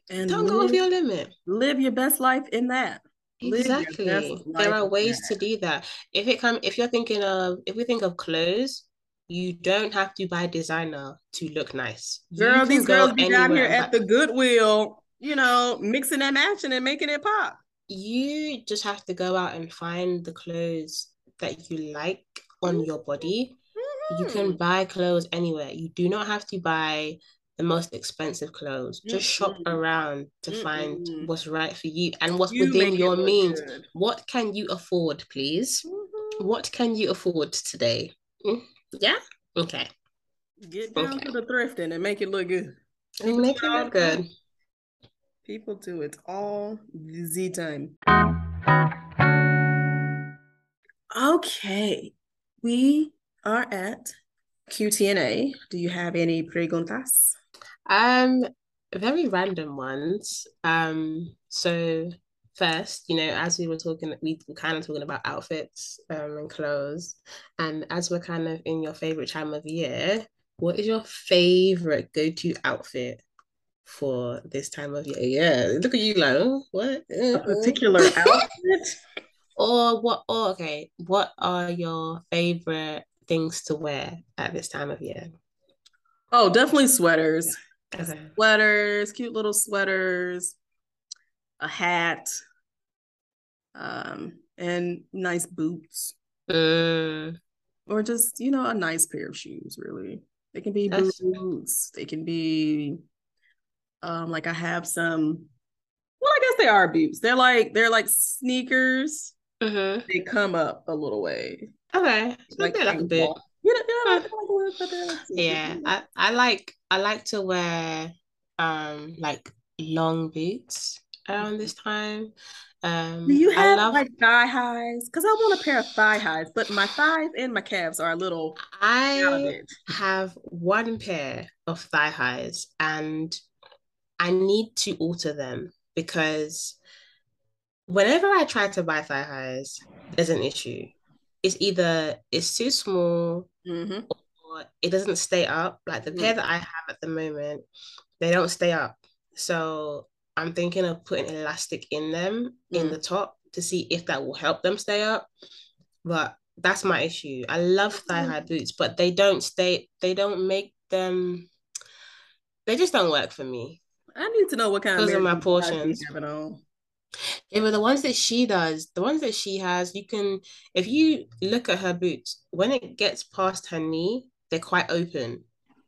And don't live, go over your limit. Live your best life in that. Exactly. There are ways to do that. If it come if you're thinking of if we think of clothes, you don't have to buy designer to look nice. Girl, these girls be down here at the Goodwill, you know, mixing and matching and making it pop. You just have to go out and find the clothes that you like on your body. Mm-hmm. You can mm-hmm. buy clothes anywhere. You do not have to buy the most expensive clothes. Just mm-hmm. shop around to mm-hmm. find what's right for you and what's you within your means. Good. What can you afford, please? Mm-hmm. What can you afford today? Mm, yeah? Okay. Get down okay. to the thrifting and make it look good. And make it look good. People do it all the time. Okay, we are at QTNA. Do you have any preguntas? Um, very random ones. Um, so first, you know, as we were talking, we were kind of talking about outfits um, and clothes, and as we're kind of in your favorite time of year, what is your favorite go-to outfit for this time of year? Yeah, look at you, like, oh, what? A particular outfit? Or what? Oh, okay. What are your favorite things to wear at this time of year? Oh, definitely sweaters. Okay. Sweaters, cute little sweaters, a hat, um, and nice boots. Mm. Or just, you know, a nice pair of shoes, really. They can be boots. They can be um like I have some well, I guess they are boots. They're like they're like sneakers mm-hmm. they come up a little way. Okay, like, like a bit. Yeah, yeah, I, I like I like to wear um like long boots around this time. Um, Do you have love... like thigh highs? Because I want a pair of thigh highs, but my thighs and my calves are a little. I have one pair of thigh highs, and I need to alter them because whenever I try to buy thigh highs, there's an issue. It's either it's too small mm-hmm. or it doesn't stay up. Like the mm-hmm. pair that I have at the moment, they don't stay up. So I'm thinking of putting elastic in them mm-hmm. in the top to see if that will help them stay up. But that's my issue. I love thigh high boots, but they don't stay, they don't make them, they just don't work for me. I need to know what kind of, of my portions. Yeah, but the ones that she does, the ones that she has, you can if you look at her boots, when it gets past her knee, they're quite open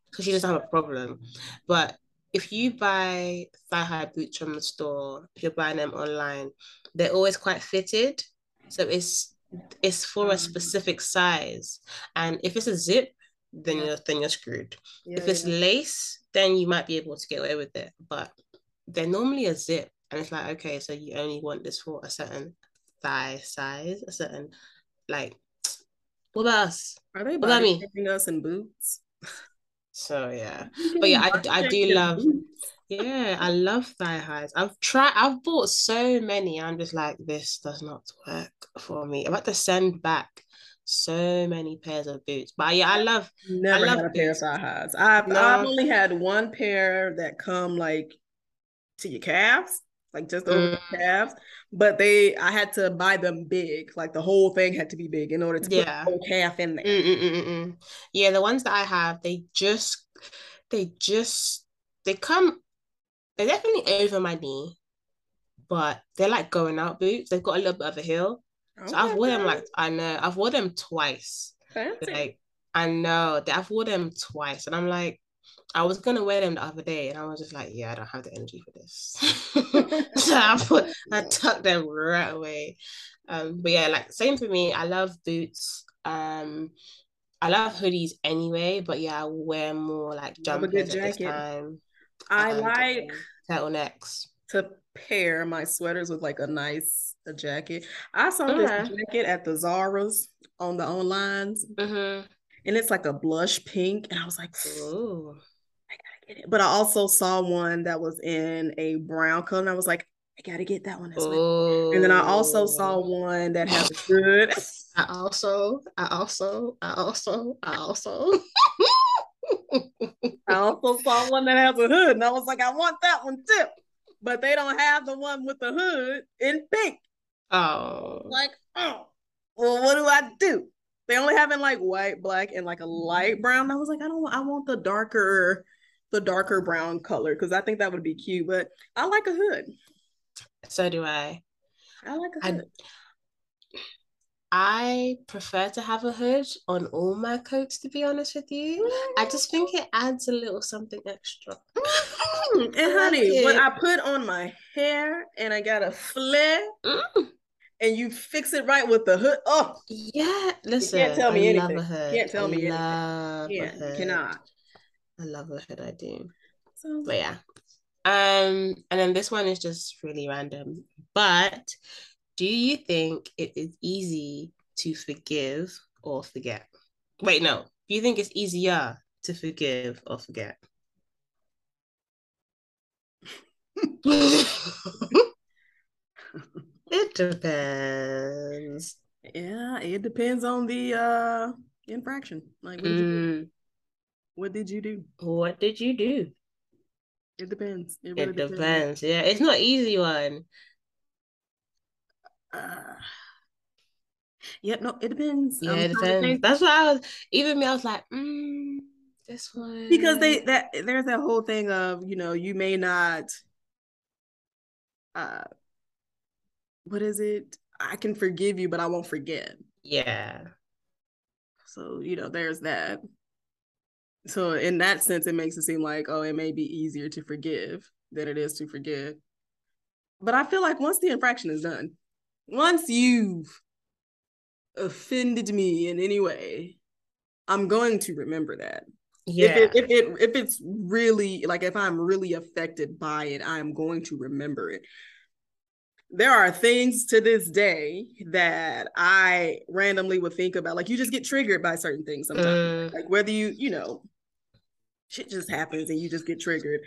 because she doesn't have a problem. But if you buy thigh high boots from the store, if you're buying them online, they're always quite fitted. So it's it's for a mm. specific size. And if it's a zip, then you're then you're screwed. Yeah, if it's yeah. lace, then you might be able to get away with it. But they're normally a zip. And it's like, okay, so you only want this for a certain thigh size, a certain like what about us? Are they what mean? us in boots? So yeah. But yeah, I, I do love yeah, I love thigh highs. I've tried I've bought so many. I'm just like, this does not work for me. I'm about to send back so many pairs of boots. But yeah, I love never I love had a boots. pair of thigh highs. I've no. I've only had one pair that come like to your calves, like just over mm. the calves. But they, I had to buy them big. Like the whole thing had to be big in order to yeah. put the whole calf in there. Mm-mm-mm-mm. Yeah, the ones that I have, they just, they just, they come, they're definitely over my knee, but they're like going out boots. They've got a little bit of a heel. So I've worn them like I know I've worn them twice. Fancy. Like I know that I've worn them twice, and I'm like, I was gonna wear them the other day, and I was just like, yeah, I don't have the energy for this. so I put I tucked them right away. Um, but yeah, like same for me. I love boots. Um, I love hoodies anyway, but yeah, I wear more like jumpers at this time. I um, like turtlenecks to pair my sweaters with like a nice a jacket. I saw this jacket at the Zara's on the online, mm-hmm. and it's like a blush pink, and I was like, "Ooh, I gotta get it." But I also saw one that was in a brown color, and I was like, "I gotta get that one as well." And then I also saw oh. one that has a good. I also, I also, I also, I also. I also saw one that has a hood, and I was like, I want that one too. But they don't have the one with the hood in pink. Oh. Like, oh, well, what do I do? They only have in like white, black, and like a light brown. I was like, I don't I want the darker, the darker brown color because I think that would be cute. But I like a hood. So do I. I like a hood. I, I prefer to have a hood on all my coats, to be honest with you. I just think it adds a little something extra. Mm, and honey, like when I put on my hair and I got a flare, mm and you fix it right with the hood. Oh, yeah. Listen, you can't tell me I anything. You can't tell I me anything. Yeah, cannot. I love a hood. I do. So, but yeah. Um, and then this one is just really random. But do you think it is easy to forgive or forget? Wait, no. Do you think it's easier to forgive or forget? It depends. Yeah, it depends on the uh infraction. Like mm. What did you do? What did you do? It depends. It, really it depends. depends. Yeah, it's not easy one. Uh, yep, no, it depends. Yeah, it depends. That's why I was even me, I was like, mm, this one. Because they that there's that whole thing of, you know, you may not uh what is it? I can forgive you, but I won't forget. Yeah. So, you know, there's that. So, in that sense, it makes it seem like, oh, it may be easier to forgive than it is to forget. But I feel like once the infraction is done, once you've offended me in any way, I'm going to remember that. Yeah. If it, if it if it's really like if I'm really affected by it, I'm going to remember it there are things to this day that I randomly would think about. Like you just get triggered by certain things sometimes. Mm. Like whether you, you know, shit just happens and you just get triggered.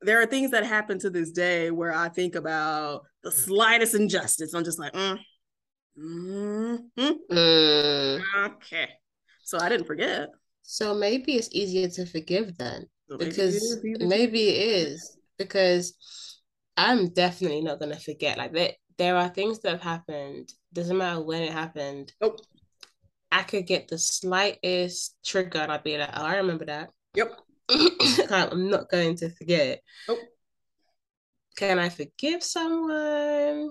There are things that happen to this day where I think about the slightest injustice. I'm just like, mm, mm-hmm. mm. okay. So I didn't forget. So maybe it's easier to forgive then, so because maybe, maybe it is because I'm definitely not gonna forget. Like there, there are things that have happened. Doesn't matter when it happened. Oh. I could get the slightest trigger and I'd be like, oh, I remember that. Yep. I'm not going to forget. Oh. can I forgive someone?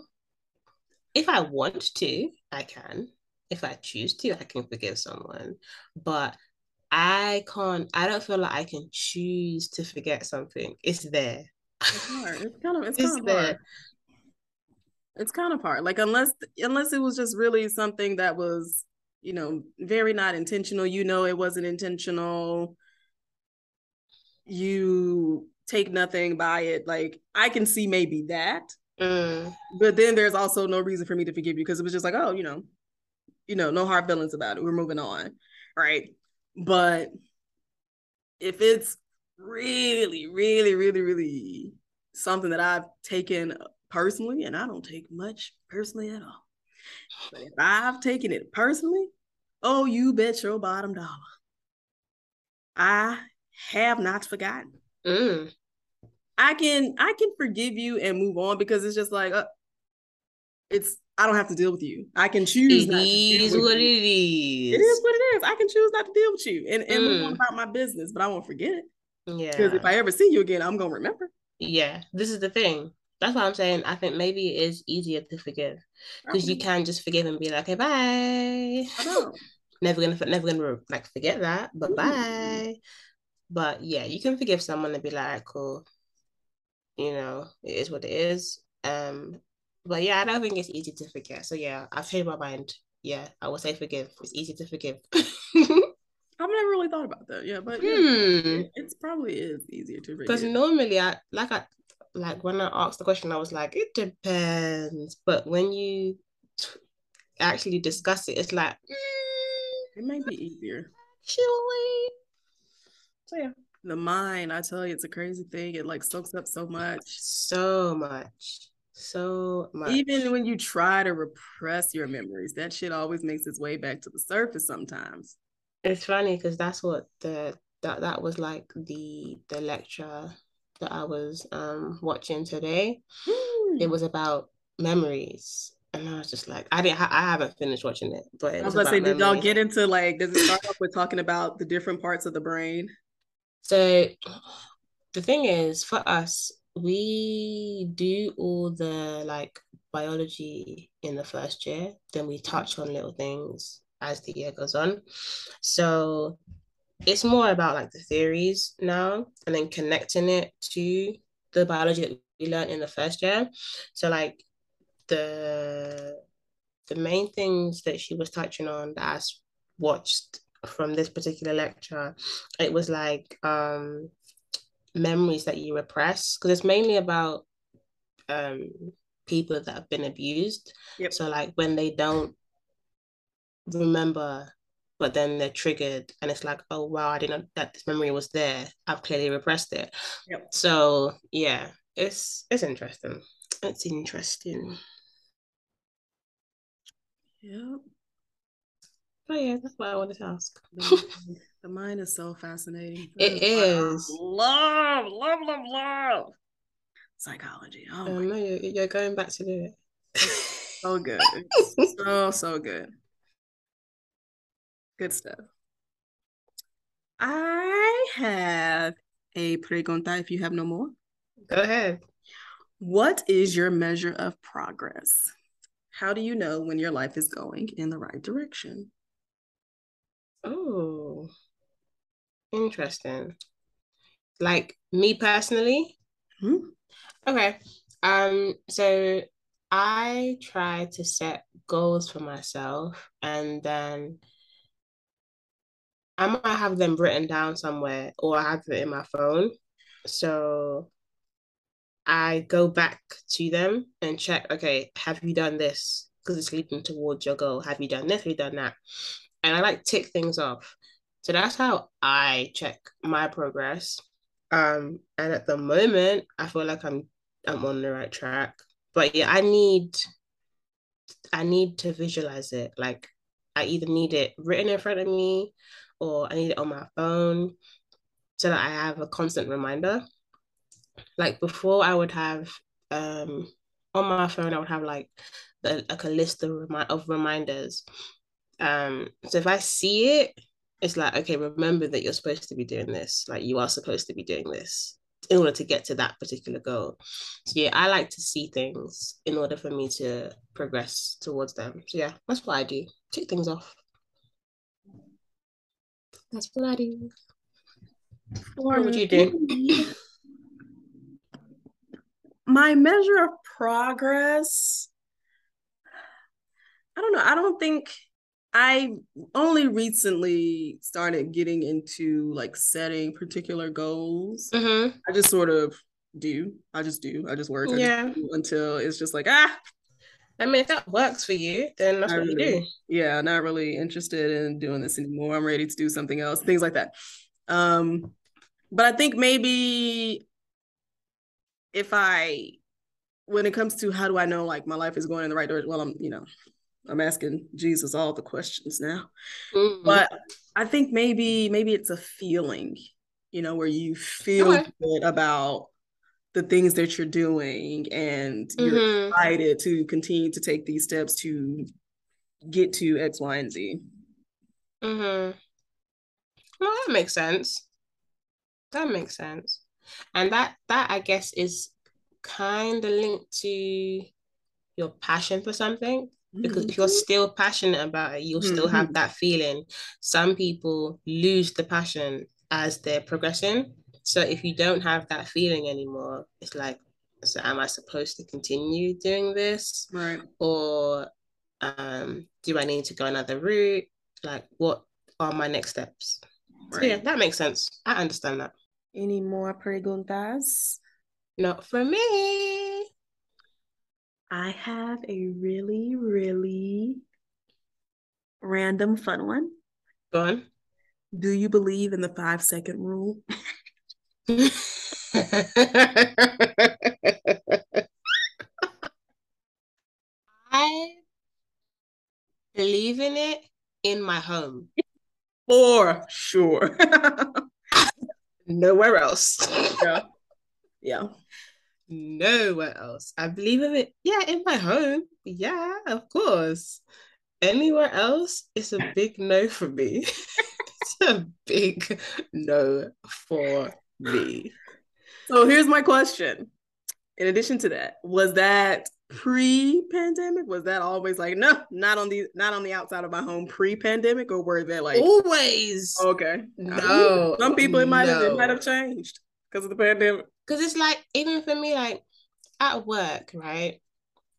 If I want to, I can. If I choose to, I can forgive someone. But I can't, I don't feel like I can choose to forget something. It's there. It's hard. It's kind of it's, it's kind of there. hard. It's kind of hard. Like unless unless it was just really something that was, you know, very not intentional. You know it wasn't intentional. You take nothing by it. Like I can see maybe that. Mm. But then there's also no reason for me to forgive you because it was just like, oh, you know, you know, no hard feelings about it. We're moving on. Right. But if it's really, really, really, really something that I've taken personally, and I don't take much personally at all. But if I've taken it personally, oh, you bet your bottom dollar. I have not forgotten. Mm. I can I can forgive you and move on because it's just like uh, it's I don't have to deal with you. I can choose. It is what you. it is. It is what it is. I can choose not to deal with you and, and mm. move on mm. about my business, but I won't forget it. Yeah. Because if I ever see you again, I'm gonna remember. Yeah, this is the thing. That's why I'm saying I think maybe it is easier to forgive because you can just forgive and be like, okay, bye. never gonna never gonna like forget that, but mm. bye. But yeah, you can forgive someone and be like, cool, you know, it is what it is. Um, but yeah, I don't think it's easy to forget. So yeah, I've changed my mind. Yeah, I would say forgive. It's easy to forgive. I've never really thought about that. Yeah, but yeah, hmm. it, it's probably is easier to forgive. Because normally, I like I like when I asked the question, I was like, it depends. But when you t- actually discuss it, it's like mm, it might be easier. Actually, so yeah. The mind i tell you it's a crazy thing. It like soaks up so much. So much. So much. even when you try to repress your memories that shit always makes its way back to the surface sometimes. It's funny because that's what the that that was like the the lecture that i was um watching today. It was about memories. And I was just like, I didn't, I haven't finished watching it, but it I was, was about to say, did y'all get into like, does it start off with talking about the different parts of the brain? So the thing is, for us, we do all the like biology in the first year, then we touch on little things as the year goes on. So it's more about like the theories now and then connecting it to the biology that we learned in the first year. So like the the main things that she was touching on that I watched from this particular lecture, it was like um, memories that you repress because it's mainly about um, people that have been abused. Yep. So like when they don't remember, but then they're triggered, and it's like, oh wow, I didn't know that this memory was there. I've clearly repressed it. Yep. So yeah, it's it's interesting. It's interesting. Yep. Oh yeah, that's what I wanted to ask. The, mind is so fascinating. It is. Love, love, love, love. Psychology. Oh, um, I know you're, you're going back to do it. so good. so so good. Good stuff. I have a pregunta if you have no more. Go ahead. What is your measure of progress? How do you know when your life is going in the right direction? Oh, interesting. Like me personally? Hmm? Okay. Um, so I try to set goals for myself and then I might have them written down somewhere or I have it in my phone. So I go back to them and check, okay, have you done this? Because it's leading towards your goal. Have you done this? Have you done that? And I like tick things off. So that's how I check my progress. Um, and at the moment, I feel like I'm I'm on the right track. But yeah, I need I need to visualize it. Like I either need it written in front of me or I need it on my phone so that I have a constant reminder. Like before I would have um on my phone I would have like the, like a list of remi- of reminders um, so if I see it, it's like, okay, remember that you're supposed to be doing this. Like you are supposed to be doing this. in order to get to that particular goal. So yeah, I like to see things in order for me to progress towards them. So yeah, that's what I do. Tick things off. That's what I do. what would you do? My measure of progress. I don't know. I don't think I only recently started getting into like setting particular goals. Mm-hmm. I just sort of do. I just do. I just work. I Yeah. just until it's just like ah, I mean, if that works for you, then that's not what you do. Yeah, not really interested in doing this anymore. I'm ready to do something else. Things like that. Um, but I think maybe if I, when it comes to how do I know like my life is going in the right direction? Well, I'm you know, I'm asking Jesus all the questions now. Mhm. but I think maybe maybe it's a feeling, you know, where you feel Okay. good about the things that you're doing and you're Mhm. excited to continue to take these steps to get to X, Y, and Z. Mm-hmm. Well, that makes sense. That makes sense. And that that I guess is kind of linked to your passion for something. Because if you're still passionate about it, you'll still have Mhm. that feeling. Some people lose the passion as they're progressing. So if you don't have that feeling anymore, it's like, so am I supposed to continue doing this? right. or um, do I need to go another route? Like, what are my next steps? So, yeah, that makes sense. I understand that. Any more preguntas? Not for me. I have a really, really random fun one. Go on. Do you believe in the five second rule? I believe in it in my home. For sure. Nowhere else. yeah. Yeah. Nowhere else. I believe in it. Yeah, in my home. Yeah, of course. Anywhere else, is a big no for me. it's a big no for me. So here's my question. In addition to that, was that pre-pandemic? Was that always like no, not on the not on the outside of my home pre-pandemic, or were they like Always. okay? No. Some people it might have it might have changed because of the pandemic. Because it's like, even for me, like at work, right?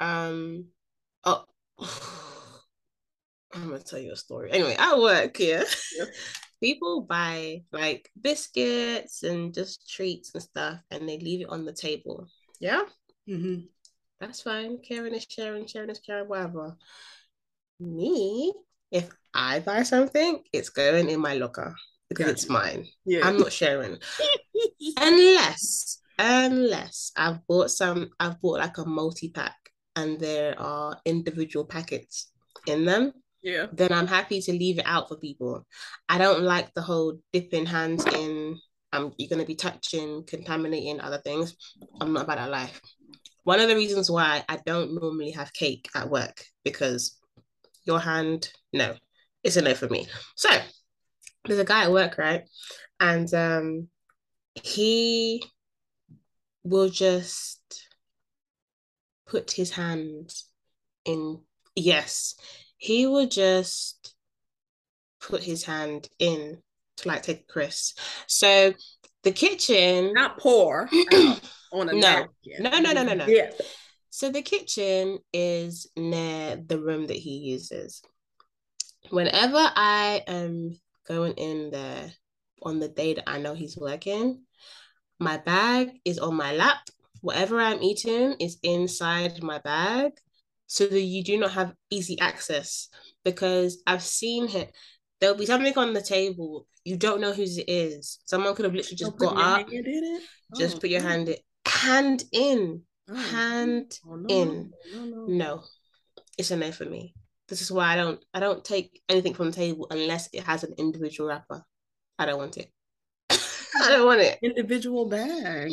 Um, oh, I'm gonna tell you a story. Anyway, at work, yeah. Yeah. People buy like biscuits and just treats and stuff, and they leave it on the table. Yeah, mm-hmm. that's fine. Caring is sharing, sharing is caring, whatever. Me, if I buy something, it's going in my locker because Gotcha. it's mine. Yeah. I'm not sharing unless unless I've bought some I've bought like a multi-pack and there are individual packets in them yeah. then I'm happy to leave it out for people I don't like the whole dipping hands in um you're going to be touching contaminating other things I'm not about that life one of the reasons why I don't normally have cake at work because your hand no it's a no for me so there's a guy at work right and um he will just put his hand in yes he will just put his hand in to like take a Chris so the kitchen Not poor on a No. napkin. No, no, no, no, no. Yeah. So the kitchen is near the room that he uses. Whenever I am going in there on the day that I know he's working, my bag is on my lap. Whatever I'm eating is inside my bag so that you do not have easy access because I've seen him. There'll be something on the table. You don't know whose it is. Someone could have literally just oh, got your up, it? just Oh, put your hand in, hand in, Oh, hand oh, no, in. No, no, no. no, it's a no for me. This is why I don't I don't take anything from the table unless it has an individual wrapper. I don't want it. I don't want it. Individual bag.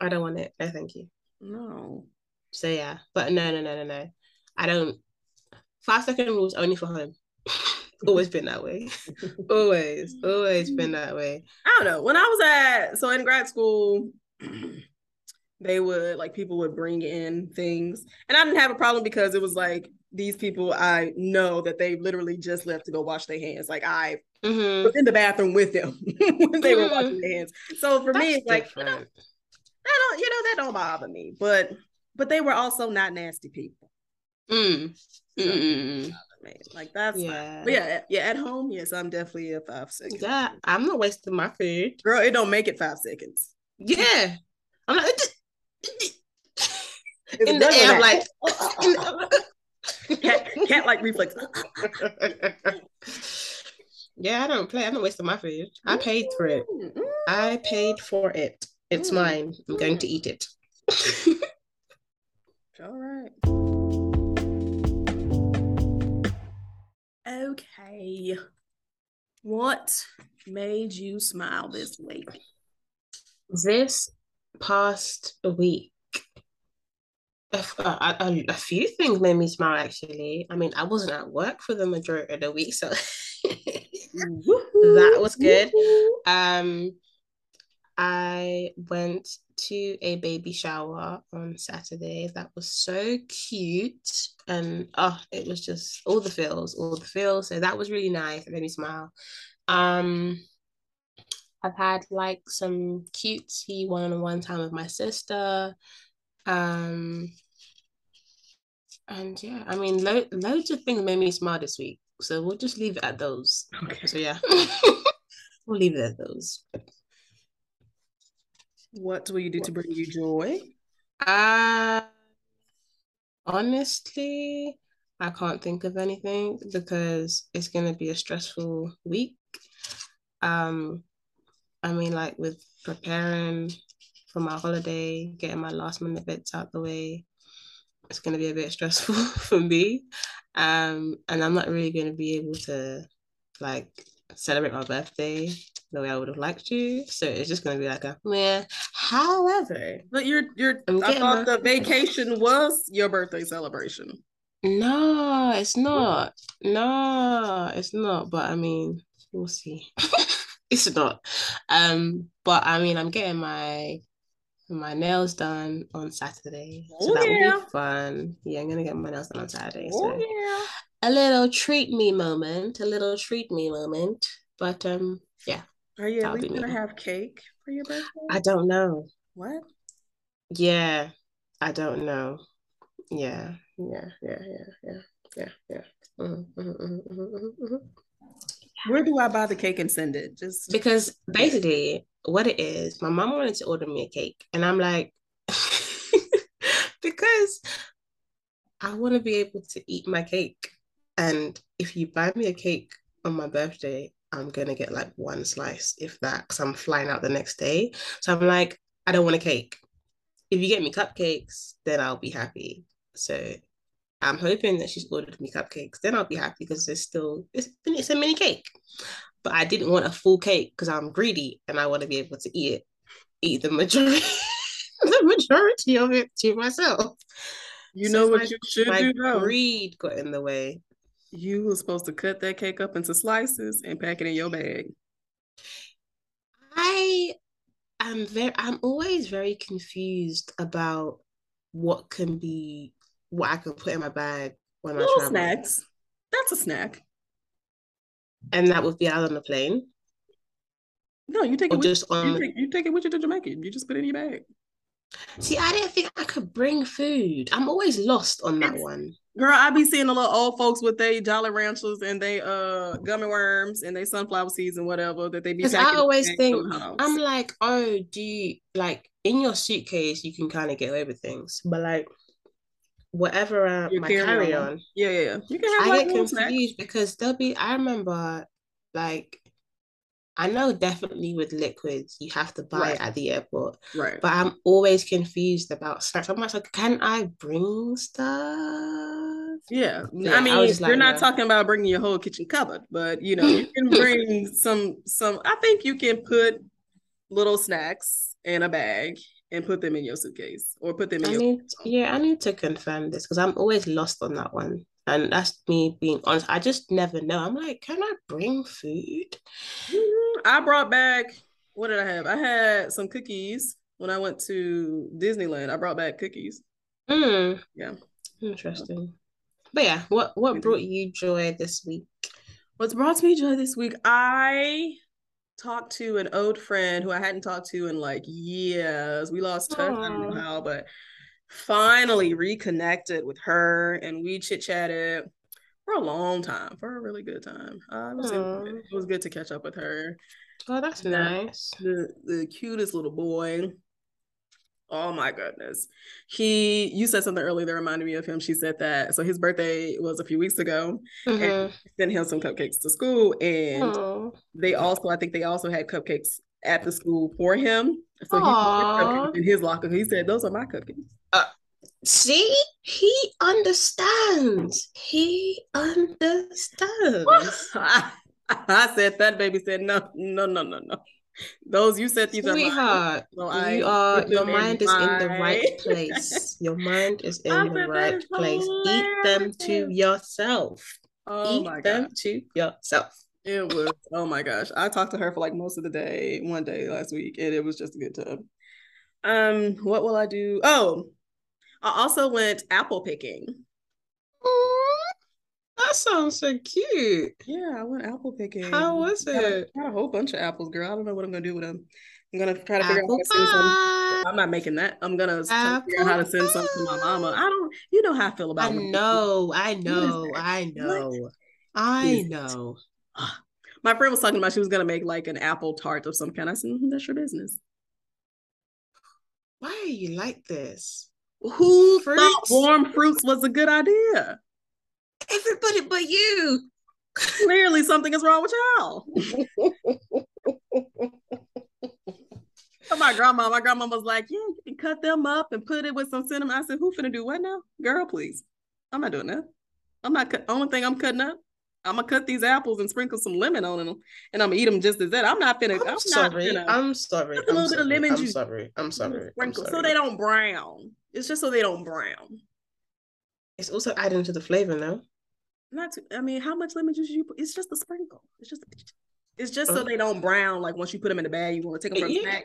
I don't want it. No, thank you. No. So yeah, but no, no, no, no, no. I don't. Five second rules only for home. always been that way. always, always been that way. I don't know. When I was at so in grad school, they would like people would bring in things and i didn't have a problem because it was like these people i know that they literally just left to go wash their hands like i mm-hmm. was in the bathroom with them when they mm-hmm. were washing their hands so for That's me it's like you know, that don't you know that don't bother me but but they were also not nasty people mm. So, like that's yeah. Yeah, yeah. At home, yes, I'm definitely a five seconds. Yeah, I'm not wasting my food. Girl, it don't make it five seconds. Yeah, I'm like, in the air, like cat, cat like reflex. yeah, I don't play. I'm not wasting my food. I paid for it. Mm-hmm. I paid for it. It's mm. mine. I'm going to eat it. All right. Okay. What made you smile this week? This past week, a, a, a, few things made me smile actually. I mean, I wasn't at work for the majority of the week, so that was good. Um, I went to a baby shower on Saturday. That was so cute, and oh, it was just all the feels, all the feels. So that was really nice. It made me smile. Um, I've had like some cutesy one-on-one time with my sister. Um, and yeah, I mean, lo- loads of things made me smile this week. So we'll just leave it at those. Okay. So yeah, we'll leave it at those. What will you do to bring you joy? Uh honestly, I can't think of anything because it's gonna be a stressful week. Um, I mean, like with preparing for my holiday, getting my last minute bits out the way, it's going to be a bit stressful for me. Um, and I'm not really going to be able to like celebrate my birthday the way I would have liked to. So it's just going to be like a man. However, but your your I thought my- the vacation was your birthday celebration. No, it's not. No, it's not. But I mean, we'll see. it's not. Um, but I mean, I'm getting my my nails done on Saturday, so oh, that yeah. will be fun. Yeah, I'm gonna get my nails done on Saturday. Oh, so yeah. a little treat me moment, a little treat me moment. But um, yeah. Are you at least gonna have cake for your birthday? I don't know. What? Yeah, I don't know. Yeah, yeah, yeah, yeah, yeah, yeah, yeah. Mm-hmm, mm-hmm, mm-hmm, where do I buy the cake and send it? Just because basically what it is, my mom wanted to order me a cake, and I'm like, because I want to be able to eat my cake, and if you buy me a cake on my birthday, I'm gonna get like one slice, if that, because I'm flying out the next day. So I'm like, I don't want a cake. If you get me cupcakes, then I'll be happy. So I'm hoping that she's ordered me cupcakes. Then I'll be happy because it's still it's it's a mini cake. But I didn't want a full cake because I'm greedy and I want to be able to eat it, eat the majority, the majority of it to myself. You so know what my, you should my do though? Greed got in the way. You were supposed to cut that cake up into slices and pack it in your bag. I am very I'm always very confused about what can be what I can put in my bag when Little I travel. Snacks. That's a snack. And that would be out on the plane. No, you take or it with, just on. You take, you take it with you to Jamaica. You just put it in your bag. See, I didn't think I could bring food. I'm always lost on that one. Girl, I be seeing a little old folks with they Jolly Ranchers and they uh gummy worms and they sunflower seeds and whatever that they be. Because I always think I'm like, oh, do you like in your suitcase you can kind of get away with things, but like whatever uh, my carry on. Yeah, yeah, yeah. You can have. I get confused because there'll be. I remember, like, I know definitely with liquids you have to buy right. it at the airport. Right. But I'm always confused about snacks. I'm like, can I bring stuff? Yeah. yeah I mean, I you're not yeah. talking about bringing your whole kitchen cupboard, but you know, you can bring some some I think you can put little snacks in a bag and put them in your suitcase or put them in I your need, yeah i need to confirm this because i'm always lost on that one and that's me being honest i just never know i'm like can i bring food mm-hmm. i brought back what did i have i had some cookies when I went to Disneyland. I brought back cookies. Mm. Yeah. Interesting. But yeah, what what brought you joy this week? What's brought me joy this week? I talked to an old friend who I hadn't talked to in like years. We lost touch, I don't know how, but finally reconnected with her and we chit chatted for a long time, for a really good time. Uh, it, was, it, was good to catch up with her. Oh, that's nice. The the cutest little boy. Oh my goodness. He you said something earlier that reminded me of him. She said that. So his birthday was a few weeks ago. Mm-hmm. And sent him some cupcakes to school. And Aww. they also, I think they also had cupcakes at the school for him. So Aww. he in his locker. He said, Those are my cupcakes. Uh, see, he understands. He understands. I said that baby said no, no, no, no, no. Those you said these Sweetheart, are Sweetheart, you are your mind is in the right place. Your mind is in the right place. Eat them to yourself. Oh Eat them to yourself. It was oh my gosh. I talked to her for like most of the day one day last week, and it was just a good time. Um, what will I do? Oh, I also went apple picking. That sounds so cute. Yeah, I went apple picking. How was it? I got, a, a whole bunch of apples, girl. I don't know what I'm gonna do with them. I'm gonna try to figure out how to send some. I'm not making that. I'm gonna figure out how to send some to my mama. I don't. You know how I feel about. I know. I know. I know. What? I know. My friend was talking about she was gonna make like an apple tart of some kind. I said, mm-hmm, "That's your business." Why are you like this? Who fruits? thought warm fruits was a good idea? Everybody but you. Clearly, something is wrong with y'all. so my grandma, my grandma was like, "Yeah, you can cut them up and put it with some cinnamon." I said, "Who finna do what now, girl? Please, I'm not doing that. I'm not. Cut- only thing I'm cutting up I'm gonna cut these apples and sprinkle some lemon on them, and I'm gonna eat them just as that. I'm not finna. I'm, I'm sorry. Not finna, I'm sorry. Just a little I'm bit of lemon I'm juice. Sorry. I'm sorry. Sprinkle I'm sorry. so they don't brown. It's just so they don't brown. It's also adding to the flavor now. Not to. I mean, how much lemon juice you put? It's just a sprinkle. It's just. It's just so they don't brown. Like once you put them in the bag, you want to take them from yeah.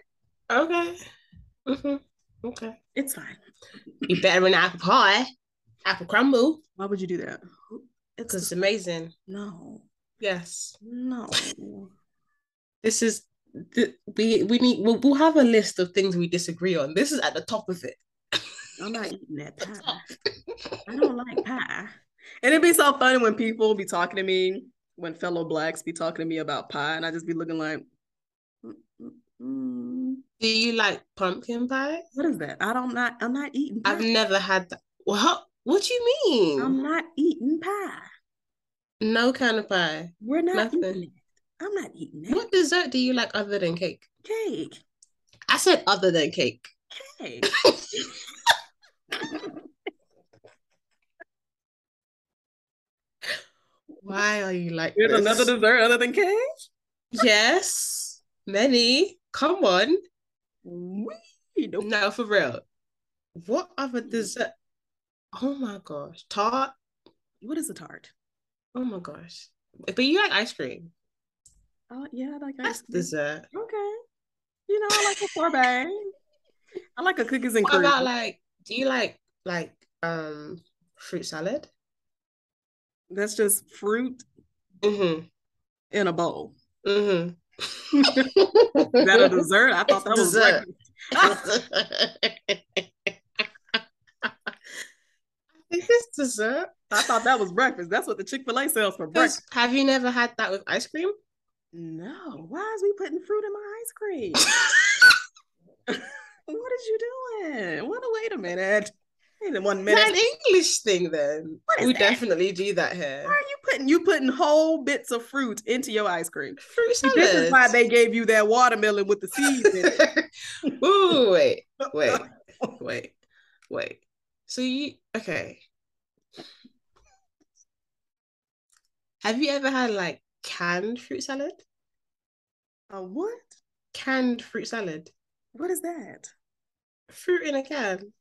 the Okay. Mm-hmm. Okay. It's fine. You better than apple pie, apple crumble. Why would you do that? It's, it's amazing. No. Yes. No. This is the, we we need we'll, we'll have a list of things we disagree on. This is at the top of it. I'm not eating that pie. I don't like pie. And it'd be so funny when people be talking to me, when fellow blacks be talking to me about pie, and I just be looking like, mm. Do you like pumpkin pie? What is that? I don't not. I'm not eating. Pie. I've never had that. What? What you mean? I'm not eating pie. No kind of pie. We're not Nothing. eating it. I'm not eating it. What dessert do you like other than cake? Cake. I said other than cake. Cake. Why are you like There's this? another dessert other than cake? Yes. Many. Come on. We don't. No, for real. What other mm. dessert? Oh my gosh. Tart. What is a tart? Oh my gosh. But you like ice cream. Oh yeah, I like ice cream. dessert. Okay. You know, I like a sorbet. I like a cookies and what cream. about like do you like like um fruit salad? That's just fruit mm-hmm. in a bowl. Mm-hmm. Is that a dessert? I thought that was dessert. was it's dessert. I thought that was breakfast. That's what the Chick Fil A sells for breakfast. Have you never had that with ice cream? No. Why is we putting fruit in my ice cream? what is you doing? What? Wait a minute. Wait one minute. An English thing, then. we that? definitely do that here. Why are you putting you putting whole bits of fruit into your ice cream? Fruit salad. This is why they gave you that watermelon with the seeds in it. Ooh, wait, wait, wait, wait. So you okay? Have you ever had like canned fruit salad? A what? Canned fruit salad. What is that? Fruit in a can.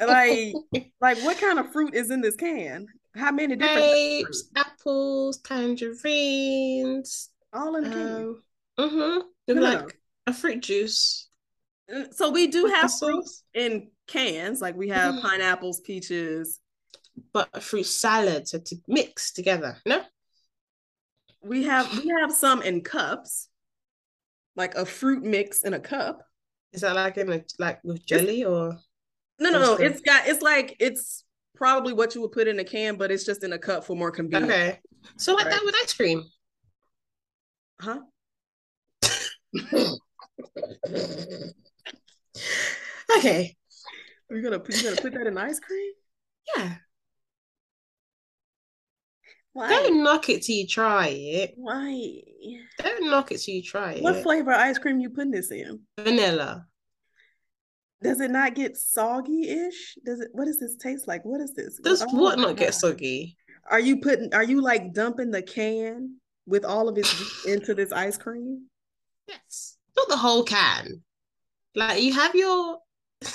like, like what kind of fruit is in this can? How many different grapes, apples, tangerines, all in can? Um, mm-hmm. No, like A fruit juice. So we do have fruits in cans, like we have Mhm. pineapples, peaches. but a fruit salad so to mix together. No, We have we have some in cups, like a fruit mix in a cup. is that like in a like with jelly or No, no, no. It's got it's like it's probably what you would put in a can, but it's just in a cup for more convenience. okay? So like Right. that with ice cream. Huh? okay, Are You're gonna put you're gonna put that in ice cream? yeah. Why? Don't knock it till you try it. Why? Don't knock it till you try What it. What flavor ice cream you putting this in? Vanilla. Does it not get soggy-ish? Does it what does this taste like? What is this? Does Oh what not get soggy? Are you putting are you like dumping the can with all of it into this ice cream? Yes. Not the whole can. Like you have your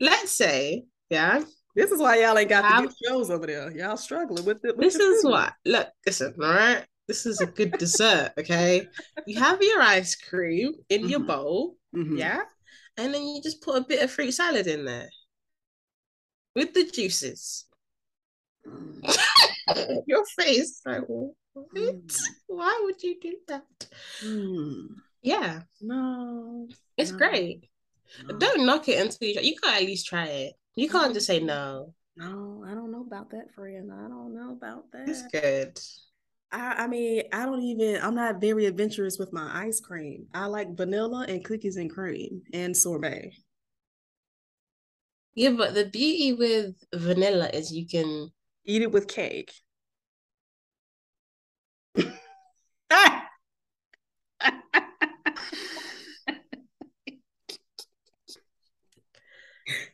let's say, yeah. This is why y'all ain't got the Have- good shows over there. Y'all struggling with it. This is what look, listen, all right. This is a good dessert, okay? You have your ice cream in your Mhm. bowl, Mhm. yeah, and then you just put a bit of fruit salad in there with the juices. Your face, like what? Mm. Why would you do that? Mm. Yeah, No. it's No. great. no. Don't knock it until you try. You gotta at least try it. You can't just say no. No, I don't know about that, friend. I don't know about that. It's good. I, I mean, I don't even, I'm not very adventurous with my ice cream. I like vanilla and cookies and cream and sorbet. Yeah, but the beauty with vanilla is you can Eat it with cake.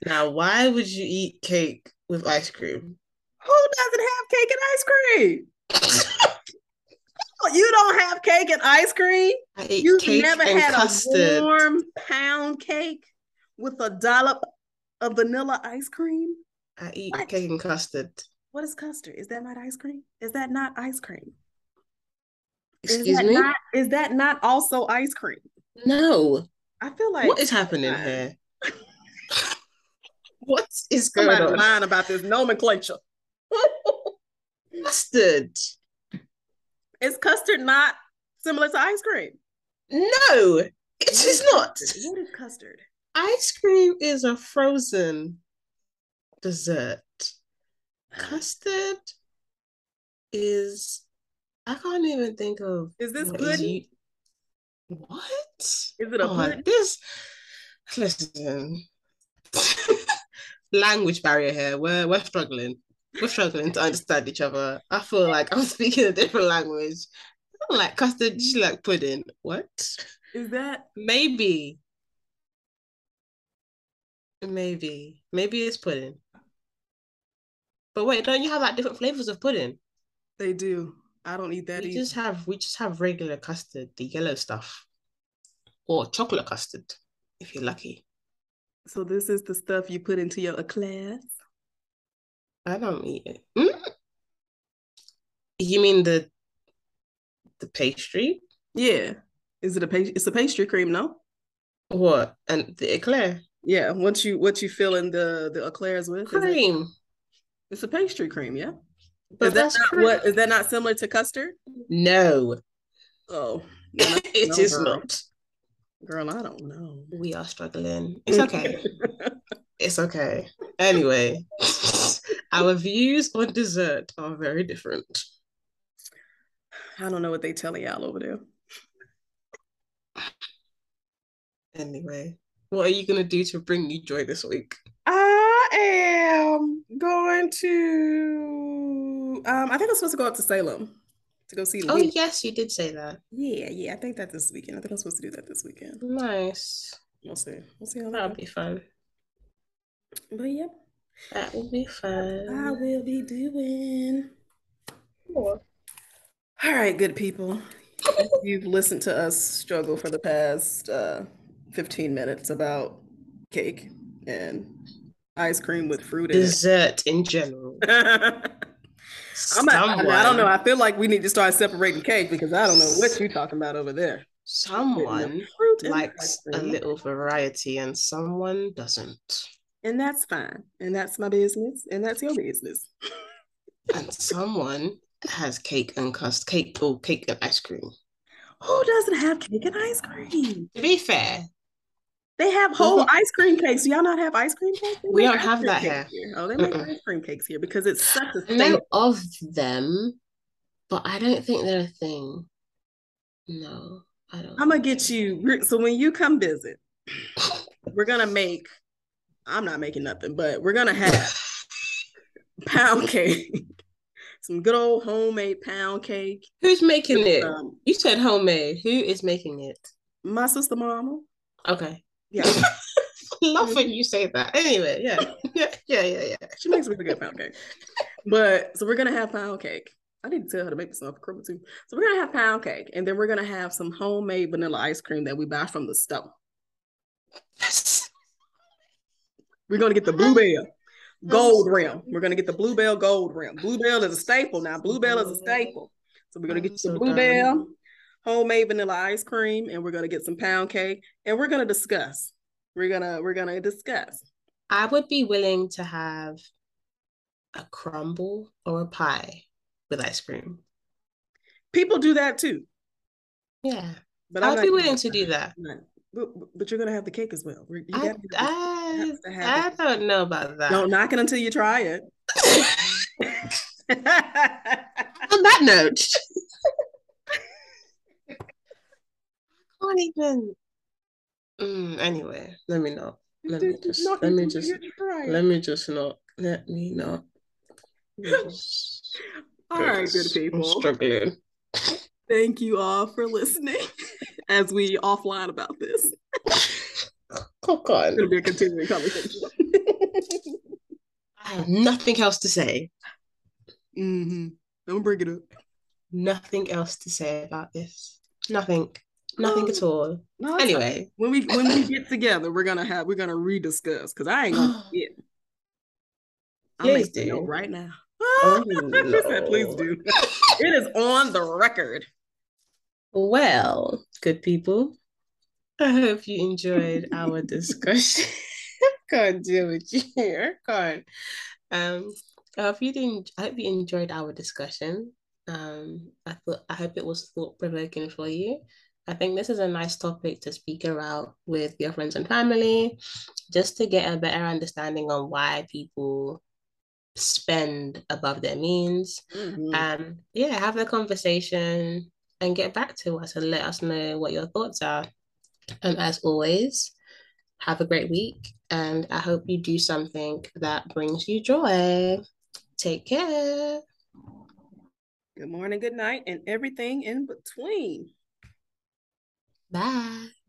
now. Why would you eat cake with ice cream? Who doesn't have cake and ice cream? You don't have cake and ice cream? You've never had custard. a warm pound cake with a dollop of vanilla ice cream? I eat What? cake and custard. What is custard? Is that not ice cream? Is that not ice cream? Excuse that me? Not, is that not also ice cream? No. I feel like what is happening here? what is going somebody on? lying about this nomenclature. Custard. is custard not similar to ice cream? No, it is not. What is custard? Ice cream is a frozen dessert. Custard is I can't even think of Is this pudding? what? Is it a Oh, pudding? this listen. Language barrier here. We're we're struggling. We're struggling to understand each other. I feel like I'm speaking a different language. I'm like custard, just like pudding. What? Is that Maybe. Maybe. Maybe it's pudding. But wait, don't you have like different flavors of pudding? they do? I don't eat that we either. just have we just have regular custard, the yellow stuff. Or chocolate custard, if you're lucky. So this is the stuff you put into your eclairs. I don't eat it. Mm? You mean the the pastry? Yeah. Is it a pastry? It's a pastry cream, no? What? And the eclair? Yeah. Once you what you fill in the the eclairs with? is it- Cream. it's a pastry cream, yeah. But is that that's not cream. what is that not similar to custard? No, Oh, I it No, is girl. not. Girl, I don't know. We are struggling. It's okay. It's okay. Anyway, our views on dessert are very different. I don't know what they telling y'all over there. Anyway, what are you gonna do to bring you joy this week? I am going to. Um, I think I'm supposed to go up to Salem to go see. Oh yes, you did say that. yeah, yeah. I think that this weekend. I think I'm supposed to do that this weekend. Nice. We'll see. We'll see how That'll that be fun. But yep, That will be fun. I will be doing. All right, good people. You've listened to us struggle for the past uh, 15 minutes about cake and ice cream with fruit in it. Dessert in general. I'm not, I, mean, I don't know. I feel like we need to start separating cake because I don't know what you're talking about over there. someone Fruit likes a little variety and someone doesn't. and that's fine. And that's my business. And that's your business. And someone has cake and custard, cake or cake and ice cream. Who doesn't have cake and ice cream? To be fair, They have whole ice cream cakes. Do y'all not have ice cream cakes? They We don't have that here. Oh, they make Mm-mm. ice cream cakes here because it's such a I know of them, but I don't think they're a thing. No, I don't. I'm gonna get you. So when you come visit, we're gonna make. I'm not making nothing, but we're gonna have pound cake, some good old homemade pound cake. Who's making it? Um, You said homemade. Who is making it? my sister mama. Okay. Yeah, Love when mm-hmm. you say that. Anyway, yeah. Yeah, yeah, yeah, yeah. she makes really good pound cake. But so we're gonna have pound cake. I need to tell her to make me some crumble too. So we're gonna have pound cake, and then we're gonna have some homemade vanilla ice cream that we buy from the store. We're gonna get the bluebell gold rim. We're gonna get the bluebell gold rim. Bluebell is a staple now. Bluebell is a mm-hmm. staple. So we're gonna get I'm the bluebell, homemade vanilla ice cream, and we're gonna get some pound cake, and we're gonna discuss. We're gonna we're gonna discuss. I would be willing to have a crumble or a pie with ice cream. People do that too, Yeah. but I'd be willing to do that. that. But, but you're gonna have the cake as well. You I, gotta have the- I, to don't know about that. Don't knock it until you try it. On that note, can't even. Mm, anyway, let me not. Let me just. Let me just. you try it. Let me just not. Let me not. Let me just- All right, good I'm people. struggling. Thank you all for listening as we offline about this. Oh God. It's gonna be a continuing conversation. I have nothing else to say. mm-hmm. Don't bring it up. Nothing else to say about this. Nothing. Nothing at all. No, Anyway. when we when we get together, we're gonna have we're gonna rediscuss because I ain't gonna. I'm Please making a note do. right now. Oh, She said, please do. it is on the record. Well, good people, I hope you enjoyed our discussion. can't deal with you here. Can't. Um, I hope you didn't. I hope you enjoyed our discussion. Um, I thought. I hope it was thought provoking for you. I think this is a nice topic to speak about with your friends and family, just to get a better understanding on why people spend above their means Mhm. um yeah have a conversation and get back to us and let us know what your thoughts are and as always have a great week and i hope you do something that brings you joy take care Good morning, good night, and everything in between. Bye